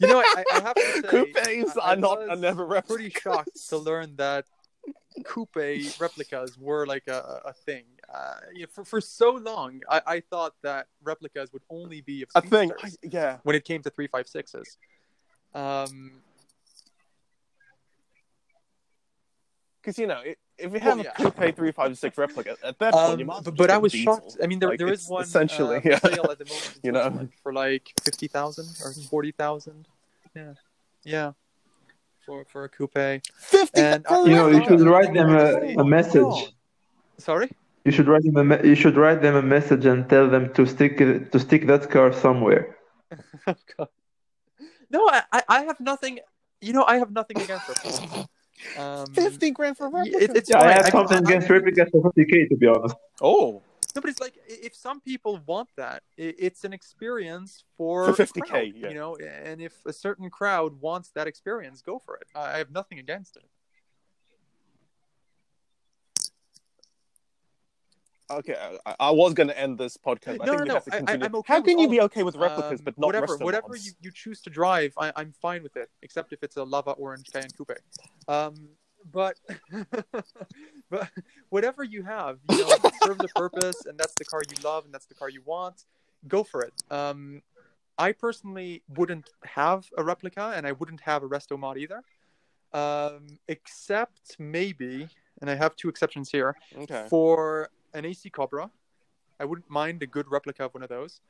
Speaker 3: You know, I, I have to say,
Speaker 1: coupes
Speaker 3: I- I
Speaker 1: are not
Speaker 3: was
Speaker 1: are never replicas.
Speaker 3: pretty shocked to learn that coupe replicas were like a, a thing. Uh, you know, for, for so long, I, I thought that replicas would only be of
Speaker 1: a thing. I- yeah,
Speaker 3: when it came to 356s. Um,
Speaker 1: because you know, it, if you have
Speaker 3: Well,
Speaker 1: have
Speaker 3: yeah.
Speaker 1: a coupe three five six replica, at that point you
Speaker 3: um,
Speaker 1: might.
Speaker 3: but, but I was
Speaker 1: diesel.
Speaker 3: shocked. I mean, there,
Speaker 1: Like,
Speaker 3: there is one
Speaker 1: essentially,
Speaker 3: uh,
Speaker 1: yeah.
Speaker 3: sale at the moment
Speaker 1: You know?
Speaker 3: Switzerland for like 50,000 or 40,000. Yeah. Yeah. For, for a coupe.
Speaker 1: Fifty.
Speaker 3: And, uh,
Speaker 2: You know, you should write them a, a message.
Speaker 3: Sorry?
Speaker 2: You should write them a me- you should write them a message and tell them to stick to stick that car somewhere.
Speaker 3: Oh, God. No, I, I- I have nothing. You know, I have nothing against it. Um,
Speaker 1: Fifty grand for a
Speaker 3: yeah, it, it's
Speaker 2: Yeah, I have
Speaker 3: I-
Speaker 2: something
Speaker 3: I-
Speaker 2: against
Speaker 3: I-
Speaker 2: replicas for 50k to be honest.
Speaker 1: oh,
Speaker 3: No, but it's like if some people want that, i- it's an experience for
Speaker 1: For 50K, yeah.
Speaker 3: You know, and if a certain crowd wants that experience, go for it. I I have nothing against it.
Speaker 1: Okay. I, I was going to end this podcast. But I
Speaker 3: No,
Speaker 1: think
Speaker 3: no, no,
Speaker 1: have to
Speaker 3: I- I-
Speaker 1: continue.
Speaker 3: I'm okay
Speaker 1: How can you be okay with replicas
Speaker 3: Um,
Speaker 1: but not
Speaker 3: whatever,
Speaker 1: restaurants?
Speaker 3: whatever you, you choose to drive, I, I'm fine with it, except if it's a lava orange Cayenne Coupe. Um, but but whatever you have, you know, serves a purpose, and that's the car you love, and that's the car you want, go for it. Um, I personally wouldn't have a replica, and I wouldn't have a resto mod either, um, except maybe, and I have two exceptions here
Speaker 1: Okay.
Speaker 3: for an AC Cobra. I wouldn't mind a good replica of one of those,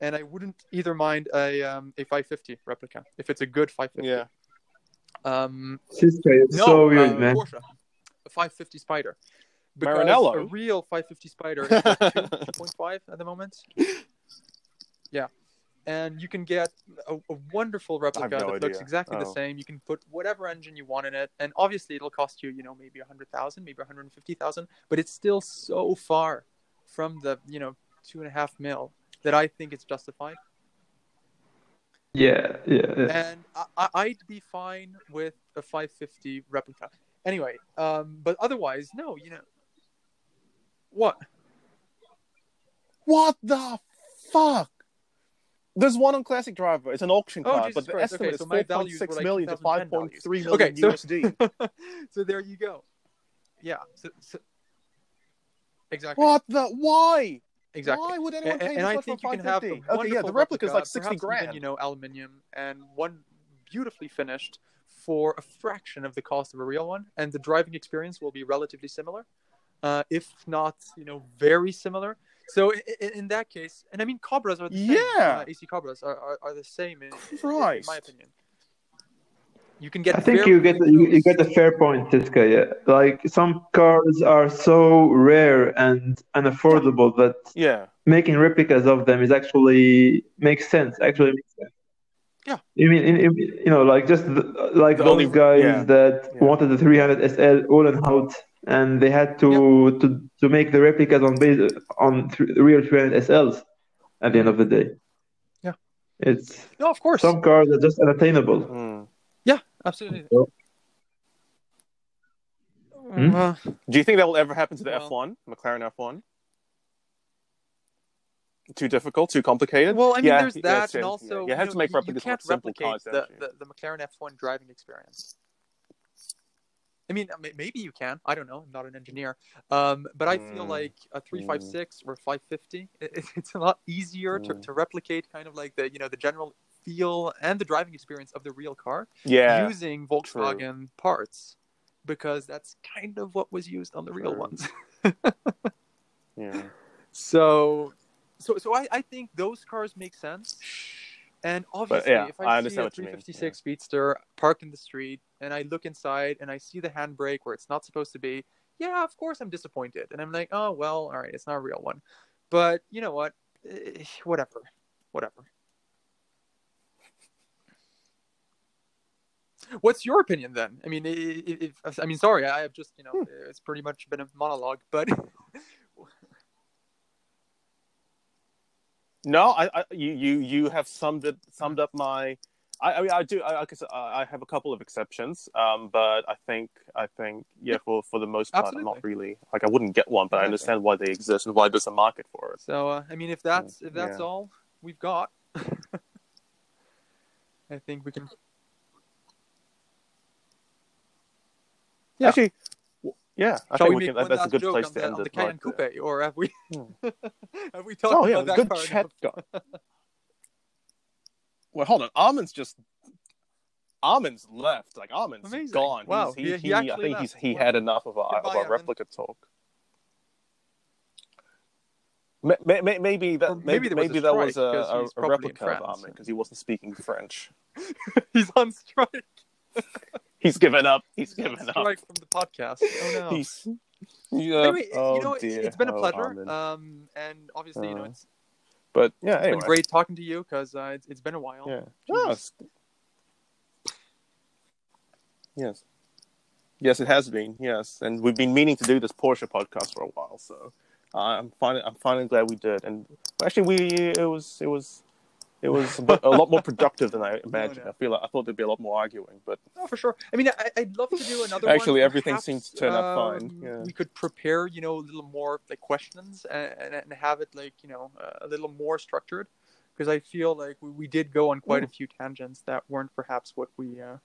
Speaker 3: and I wouldn't either mind a um, a 550 replica if it's a good 550.
Speaker 1: Yeah.
Speaker 3: Um,
Speaker 2: Siska, it's
Speaker 3: no,
Speaker 2: so weird,
Speaker 3: uh,
Speaker 2: man.
Speaker 3: Porsche, a 550 Spider. Because
Speaker 1: Maranello?
Speaker 3: a real 550 Spider is like 2, 2.5 at the moment. Yeah. And you can get a, a wonderful replica
Speaker 1: no
Speaker 3: that looks
Speaker 1: idea.
Speaker 3: exactly the
Speaker 1: Oh.
Speaker 3: same. You can put whatever engine you want in it, and obviously it'll cost you, you know, maybe a hundred thousand, maybe one hundred fifty thousand, but it's still so far from the, you know, two and a half mil that I think it's justified.
Speaker 2: Yeah, yeah, yeah.
Speaker 3: and I, I- I'd be fine with a 550 replica. Anyway, um, but otherwise, no. You know what?
Speaker 1: What the fuck? There's one on Classic Driver. It's an auction
Speaker 3: Oh,
Speaker 1: car,
Speaker 3: Jesus
Speaker 1: but the
Speaker 3: Christ.
Speaker 1: estimate
Speaker 3: Okay,
Speaker 1: is
Speaker 3: so my
Speaker 1: 4.6
Speaker 3: like
Speaker 1: million to
Speaker 3: 2010
Speaker 1: 5.3 million
Speaker 3: Okay, so-
Speaker 1: USD.
Speaker 3: so there you go. Yeah. So, so... Exactly.
Speaker 1: what the? Why?
Speaker 3: Exactly.
Speaker 1: Why would anyone
Speaker 3: And,
Speaker 1: pay
Speaker 3: and
Speaker 1: this
Speaker 3: I think
Speaker 1: for
Speaker 3: you can have
Speaker 1: 550?
Speaker 3: a
Speaker 1: Okay, yeah, the
Speaker 3: replica
Speaker 1: is like 60 grand.
Speaker 3: Even, you know, aluminium and one beautifully finished for a fraction of the cost of a real one, and the driving experience will be relatively similar, uh, if not, you know, very similar. So in, in that case, and I mean, Cobras are the same.
Speaker 1: Yeah.
Speaker 3: uh, AC Cobras are, are, are the same in, in- in my opinion. You can get.
Speaker 2: I think you get
Speaker 3: very
Speaker 2: you, you get a fair point, Siska. Yeah, like some cars are so rare and unaffordable that
Speaker 1: Yeah.
Speaker 2: making replicas of them is actually makes sense. Actually makes sense.
Speaker 3: Yeah.
Speaker 2: You mean in, in- you know like just the, like
Speaker 1: The
Speaker 2: those
Speaker 1: only-
Speaker 2: guys
Speaker 1: yeah.
Speaker 2: that
Speaker 1: Yeah.
Speaker 2: wanted the 300 SL all in out and they had to to to make the replicas on base on th- real 300 SLs at the end of the day.
Speaker 3: Yeah.
Speaker 2: It's
Speaker 3: No, of course.
Speaker 2: some cars are just unattainable.
Speaker 1: Mm.
Speaker 3: Yeah, absolutely.
Speaker 2: Hmm?
Speaker 3: Uh,
Speaker 1: Do you think that will ever happen to the
Speaker 3: Well-
Speaker 1: F1, McLaren F1? Too difficult, too complicated.
Speaker 3: Well, I mean,
Speaker 1: Yeah,
Speaker 3: there's that,
Speaker 1: it's-
Speaker 3: and
Speaker 1: yeah.
Speaker 3: also
Speaker 1: you have to make
Speaker 3: you,
Speaker 1: replicas
Speaker 3: can't replicate
Speaker 1: cars,
Speaker 3: the, the, the McLaren F1 driving experience. I mean, maybe you can. I don't know. I'm not an engineer. Um, but I feel
Speaker 1: Mm.
Speaker 3: like a 356 or 550, it, it- it's a lot easier to,
Speaker 1: Mm.
Speaker 3: to replicate kind of like the, you know, the general feel and the driving experience of the real car
Speaker 1: Yeah.
Speaker 3: using Volkswagen parts because that's kind of what was used on the real
Speaker 1: True.
Speaker 3: ones.
Speaker 1: yeah.
Speaker 3: So, so, so I, I think those cars make sense. And obviously,
Speaker 1: yeah,
Speaker 3: if
Speaker 1: I
Speaker 3: I, see a
Speaker 1: what you mean,
Speaker 3: 356 Speedster parked in the street and I look inside and I see the handbrake where it's not supposed to be, yeah, of course I'm disappointed. And I'm like, oh, well, all right, it's not a real one. But you know what? Eh, Whatever. Whatever. What's your opinion then? I mean, if, I mean, sorry, I have just, you know,
Speaker 1: Hmm.
Speaker 3: it's pretty much been a monologue, but
Speaker 1: No, I, I, you, you, you have summed it, summed up my. I, I mean, I do. I, I guess I have a couple of exceptions, um, but I think, I think, yeah, for for the most part, I'm not really like I wouldn't get one, but I understand why they exist and why there's a market for it.
Speaker 3: So uh, I mean, if that's if that's
Speaker 1: Yeah.
Speaker 3: all we've got, I think we can. Yeah.
Speaker 1: Actually, yeah, I
Speaker 3: Shall
Speaker 1: think
Speaker 3: we
Speaker 1: we can. That's a good place to
Speaker 3: the,
Speaker 1: end
Speaker 3: on the
Speaker 1: it.
Speaker 3: Cayenne
Speaker 1: right there.
Speaker 3: Or have we
Speaker 1: Hmm.
Speaker 3: have we talked
Speaker 1: Oh yeah,
Speaker 3: about that
Speaker 1: good
Speaker 3: car?
Speaker 1: chat.
Speaker 3: enough?
Speaker 1: Well, hold on. Armin's just Armin's left. Like Armin's
Speaker 3: Amazing.
Speaker 1: gone.
Speaker 3: Wow,
Speaker 1: He's, he,
Speaker 3: he- he
Speaker 1: he, I
Speaker 3: actually
Speaker 1: think he's he
Speaker 3: Wow.
Speaker 1: had enough of our
Speaker 3: Goodbye,
Speaker 1: of our replica talk. May- may- may- Maybe that
Speaker 3: Or maybe
Speaker 1: maybe
Speaker 3: there was a
Speaker 1: maybe that was
Speaker 3: strike,
Speaker 1: a,
Speaker 3: 'cause
Speaker 1: a, a
Speaker 3: probably in
Speaker 1: replica of
Speaker 3: France.
Speaker 1: Armin because he wasn't speaking French.
Speaker 3: He's on strike.
Speaker 1: He's given up. He's
Speaker 3: He's on
Speaker 1: given up.
Speaker 3: strike from the podcast. Oh no.
Speaker 1: He's yeah.
Speaker 3: Anyway,
Speaker 1: oh,
Speaker 3: you know, it's,
Speaker 1: dear.
Speaker 3: it's been a
Speaker 1: Oh,
Speaker 3: pleasure.
Speaker 1: Armin.
Speaker 3: Um, and obviously, you know,
Speaker 1: Uh,
Speaker 3: it's,
Speaker 1: but yeah,
Speaker 3: it's
Speaker 1: anyway.
Speaker 3: been great talking to you because uh, it's, it's been a while.
Speaker 1: Yeah. Yes. Yes. Yes, it has been. Yes, and we've been meaning to do this Porsche podcast for a while, so uh, I'm finally I'm finally glad we did. And actually, we it was it was it was a, lot more productive than I imagined.
Speaker 3: no.
Speaker 1: I feel like I thought there'd be a lot more arguing, but
Speaker 3: Oh, for sure. I mean, I, I'd love to do another.
Speaker 1: Actually,
Speaker 3: one.
Speaker 1: everything
Speaker 3: Perhaps,
Speaker 1: seems to turn out fine,
Speaker 3: um,
Speaker 1: yeah.
Speaker 3: We could prepare, you know, a little more like questions and, and, have it like you know uh, a little more structured, because I feel like we, we did go on quite
Speaker 1: Hmm.
Speaker 3: a few tangents that weren't perhaps what we uh,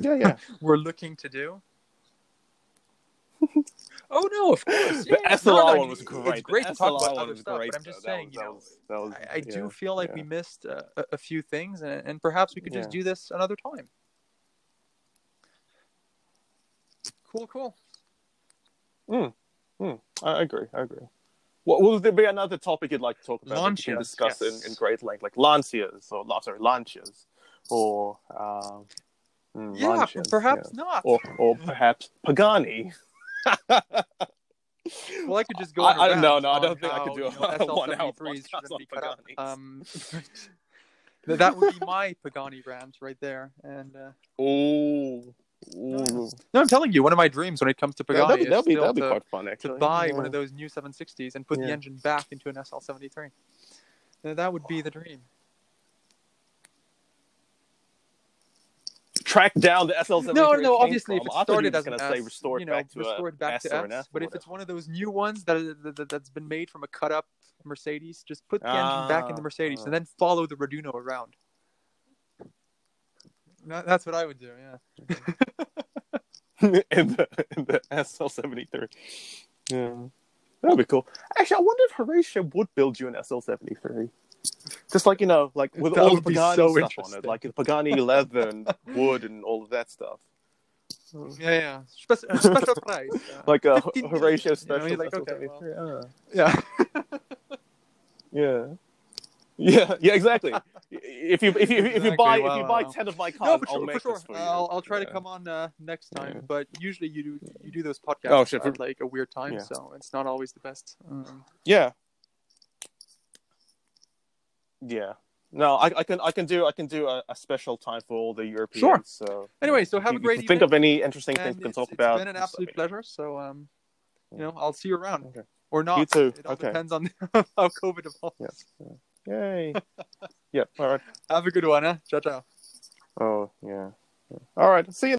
Speaker 1: yeah, yeah.
Speaker 3: were looking to do. Oh no, of course.
Speaker 1: the
Speaker 3: yeah.
Speaker 1: SLR
Speaker 3: No,
Speaker 1: one was
Speaker 3: It's
Speaker 1: great.
Speaker 3: great
Speaker 1: the
Speaker 3: to talk about other stuff,
Speaker 1: great,
Speaker 3: but I'm just
Speaker 1: though.
Speaker 3: Saying,
Speaker 1: was-
Speaker 3: you
Speaker 1: that
Speaker 3: know,
Speaker 1: was- that was-
Speaker 3: I, I do feel like
Speaker 1: yeah.
Speaker 3: we missed uh, a, a few things, and, and perhaps we could just
Speaker 1: Yeah.
Speaker 3: do this another time. Cool, cool. Hmm.
Speaker 1: I agree. I agree. What will there be another topic you'd like to talk about? that we can discuss
Speaker 3: yes.
Speaker 1: in, in great length, like Lancias or sorry, Lancias, or um,
Speaker 3: Yeah,
Speaker 1: Lancias,
Speaker 3: perhaps
Speaker 1: yeah.
Speaker 3: not.
Speaker 1: or or perhaps Pagani.
Speaker 3: Well, I could just go.
Speaker 1: I-
Speaker 3: on a
Speaker 1: I-
Speaker 3: rant
Speaker 1: no, no, I don't think I could do
Speaker 3: you
Speaker 1: a
Speaker 3: know,
Speaker 1: one-hour
Speaker 3: SL73s
Speaker 1: podcast
Speaker 3: shouldn't
Speaker 1: on
Speaker 3: be cut out.
Speaker 1: Paganis.
Speaker 3: Um, that would be my Pagani rant right there. And uh,
Speaker 1: Ooh, ooh.
Speaker 3: no, I'm telling you, one of my dreams when it comes to
Speaker 1: Yeah,
Speaker 3: Pagani
Speaker 1: that'd be
Speaker 3: is
Speaker 1: that'd be, that'd be
Speaker 3: to,
Speaker 1: quite fun
Speaker 3: to buy
Speaker 1: yeah.
Speaker 3: one of those new 760s and put the engine back into an SL73. Uh, That would be the dream.
Speaker 1: Track down the SL73.
Speaker 3: No,
Speaker 1: it
Speaker 3: no. Obviously, if
Speaker 1: from.
Speaker 3: it
Speaker 1: I thought
Speaker 3: started as
Speaker 1: going to say
Speaker 3: S,
Speaker 1: restored
Speaker 3: you know,
Speaker 1: back to
Speaker 3: restored back
Speaker 1: S
Speaker 3: to S.
Speaker 1: F.
Speaker 3: But if it's one of those new ones that, that that's been made from a cut up Mercedes, just put the engine back in the
Speaker 1: Ah,
Speaker 3: Mercedes and then follow the Raduno around. That's what I would do. Yeah.
Speaker 1: in the in the SL73. Yeah, that'd be cool. Actually, I wonder if Horacio would build you an SL73. Just like you know, like with
Speaker 3: That
Speaker 1: all the Pagani
Speaker 3: so
Speaker 1: stuff on it, like Pagani leather and wood and all of that stuff.
Speaker 3: Yeah, yeah. Spe- uh, special price. uh,
Speaker 1: Like a
Speaker 3: 15
Speaker 1: Horacio
Speaker 3: You
Speaker 1: special
Speaker 3: you're like, okay,
Speaker 1: SL73. ah.
Speaker 3: yeah.
Speaker 1: Yeah. Yeah, yeah, exactly. If you if you if you
Speaker 3: Exactly,
Speaker 1: buy
Speaker 3: wow,
Speaker 1: if you buy
Speaker 3: wow.
Speaker 1: ten of my
Speaker 3: No,
Speaker 1: cars,
Speaker 3: for
Speaker 1: I'll
Speaker 3: sure,
Speaker 1: make
Speaker 3: for sure.
Speaker 1: this for you.
Speaker 3: I'll I'll try to come on uh, next time.
Speaker 1: Yeah.
Speaker 3: But usually you do you do those podcasts
Speaker 1: Oh, shit, for-
Speaker 3: at like a weird time,
Speaker 1: Yeah.
Speaker 3: so it's not always the best. Um,
Speaker 1: Yeah. Yeah. No, I, I can I can do I can do a, a special time for all the Europeans.
Speaker 3: Sure.
Speaker 1: So
Speaker 3: Anyway, so have a great
Speaker 1: think
Speaker 3: evening,
Speaker 1: of any interesting things we can talk
Speaker 3: it's
Speaker 1: about.
Speaker 3: been an absolute pleasure. So um, you know, I'll see you around
Speaker 1: Okay.
Speaker 3: or not.
Speaker 1: You too.
Speaker 3: It all
Speaker 1: Okay.
Speaker 3: depends on how COVID evolves.
Speaker 1: Yes. Yay. yeah. All right.
Speaker 3: Have a good one, huh? Ciao, ciao.
Speaker 1: Oh yeah. yeah. All right. See you.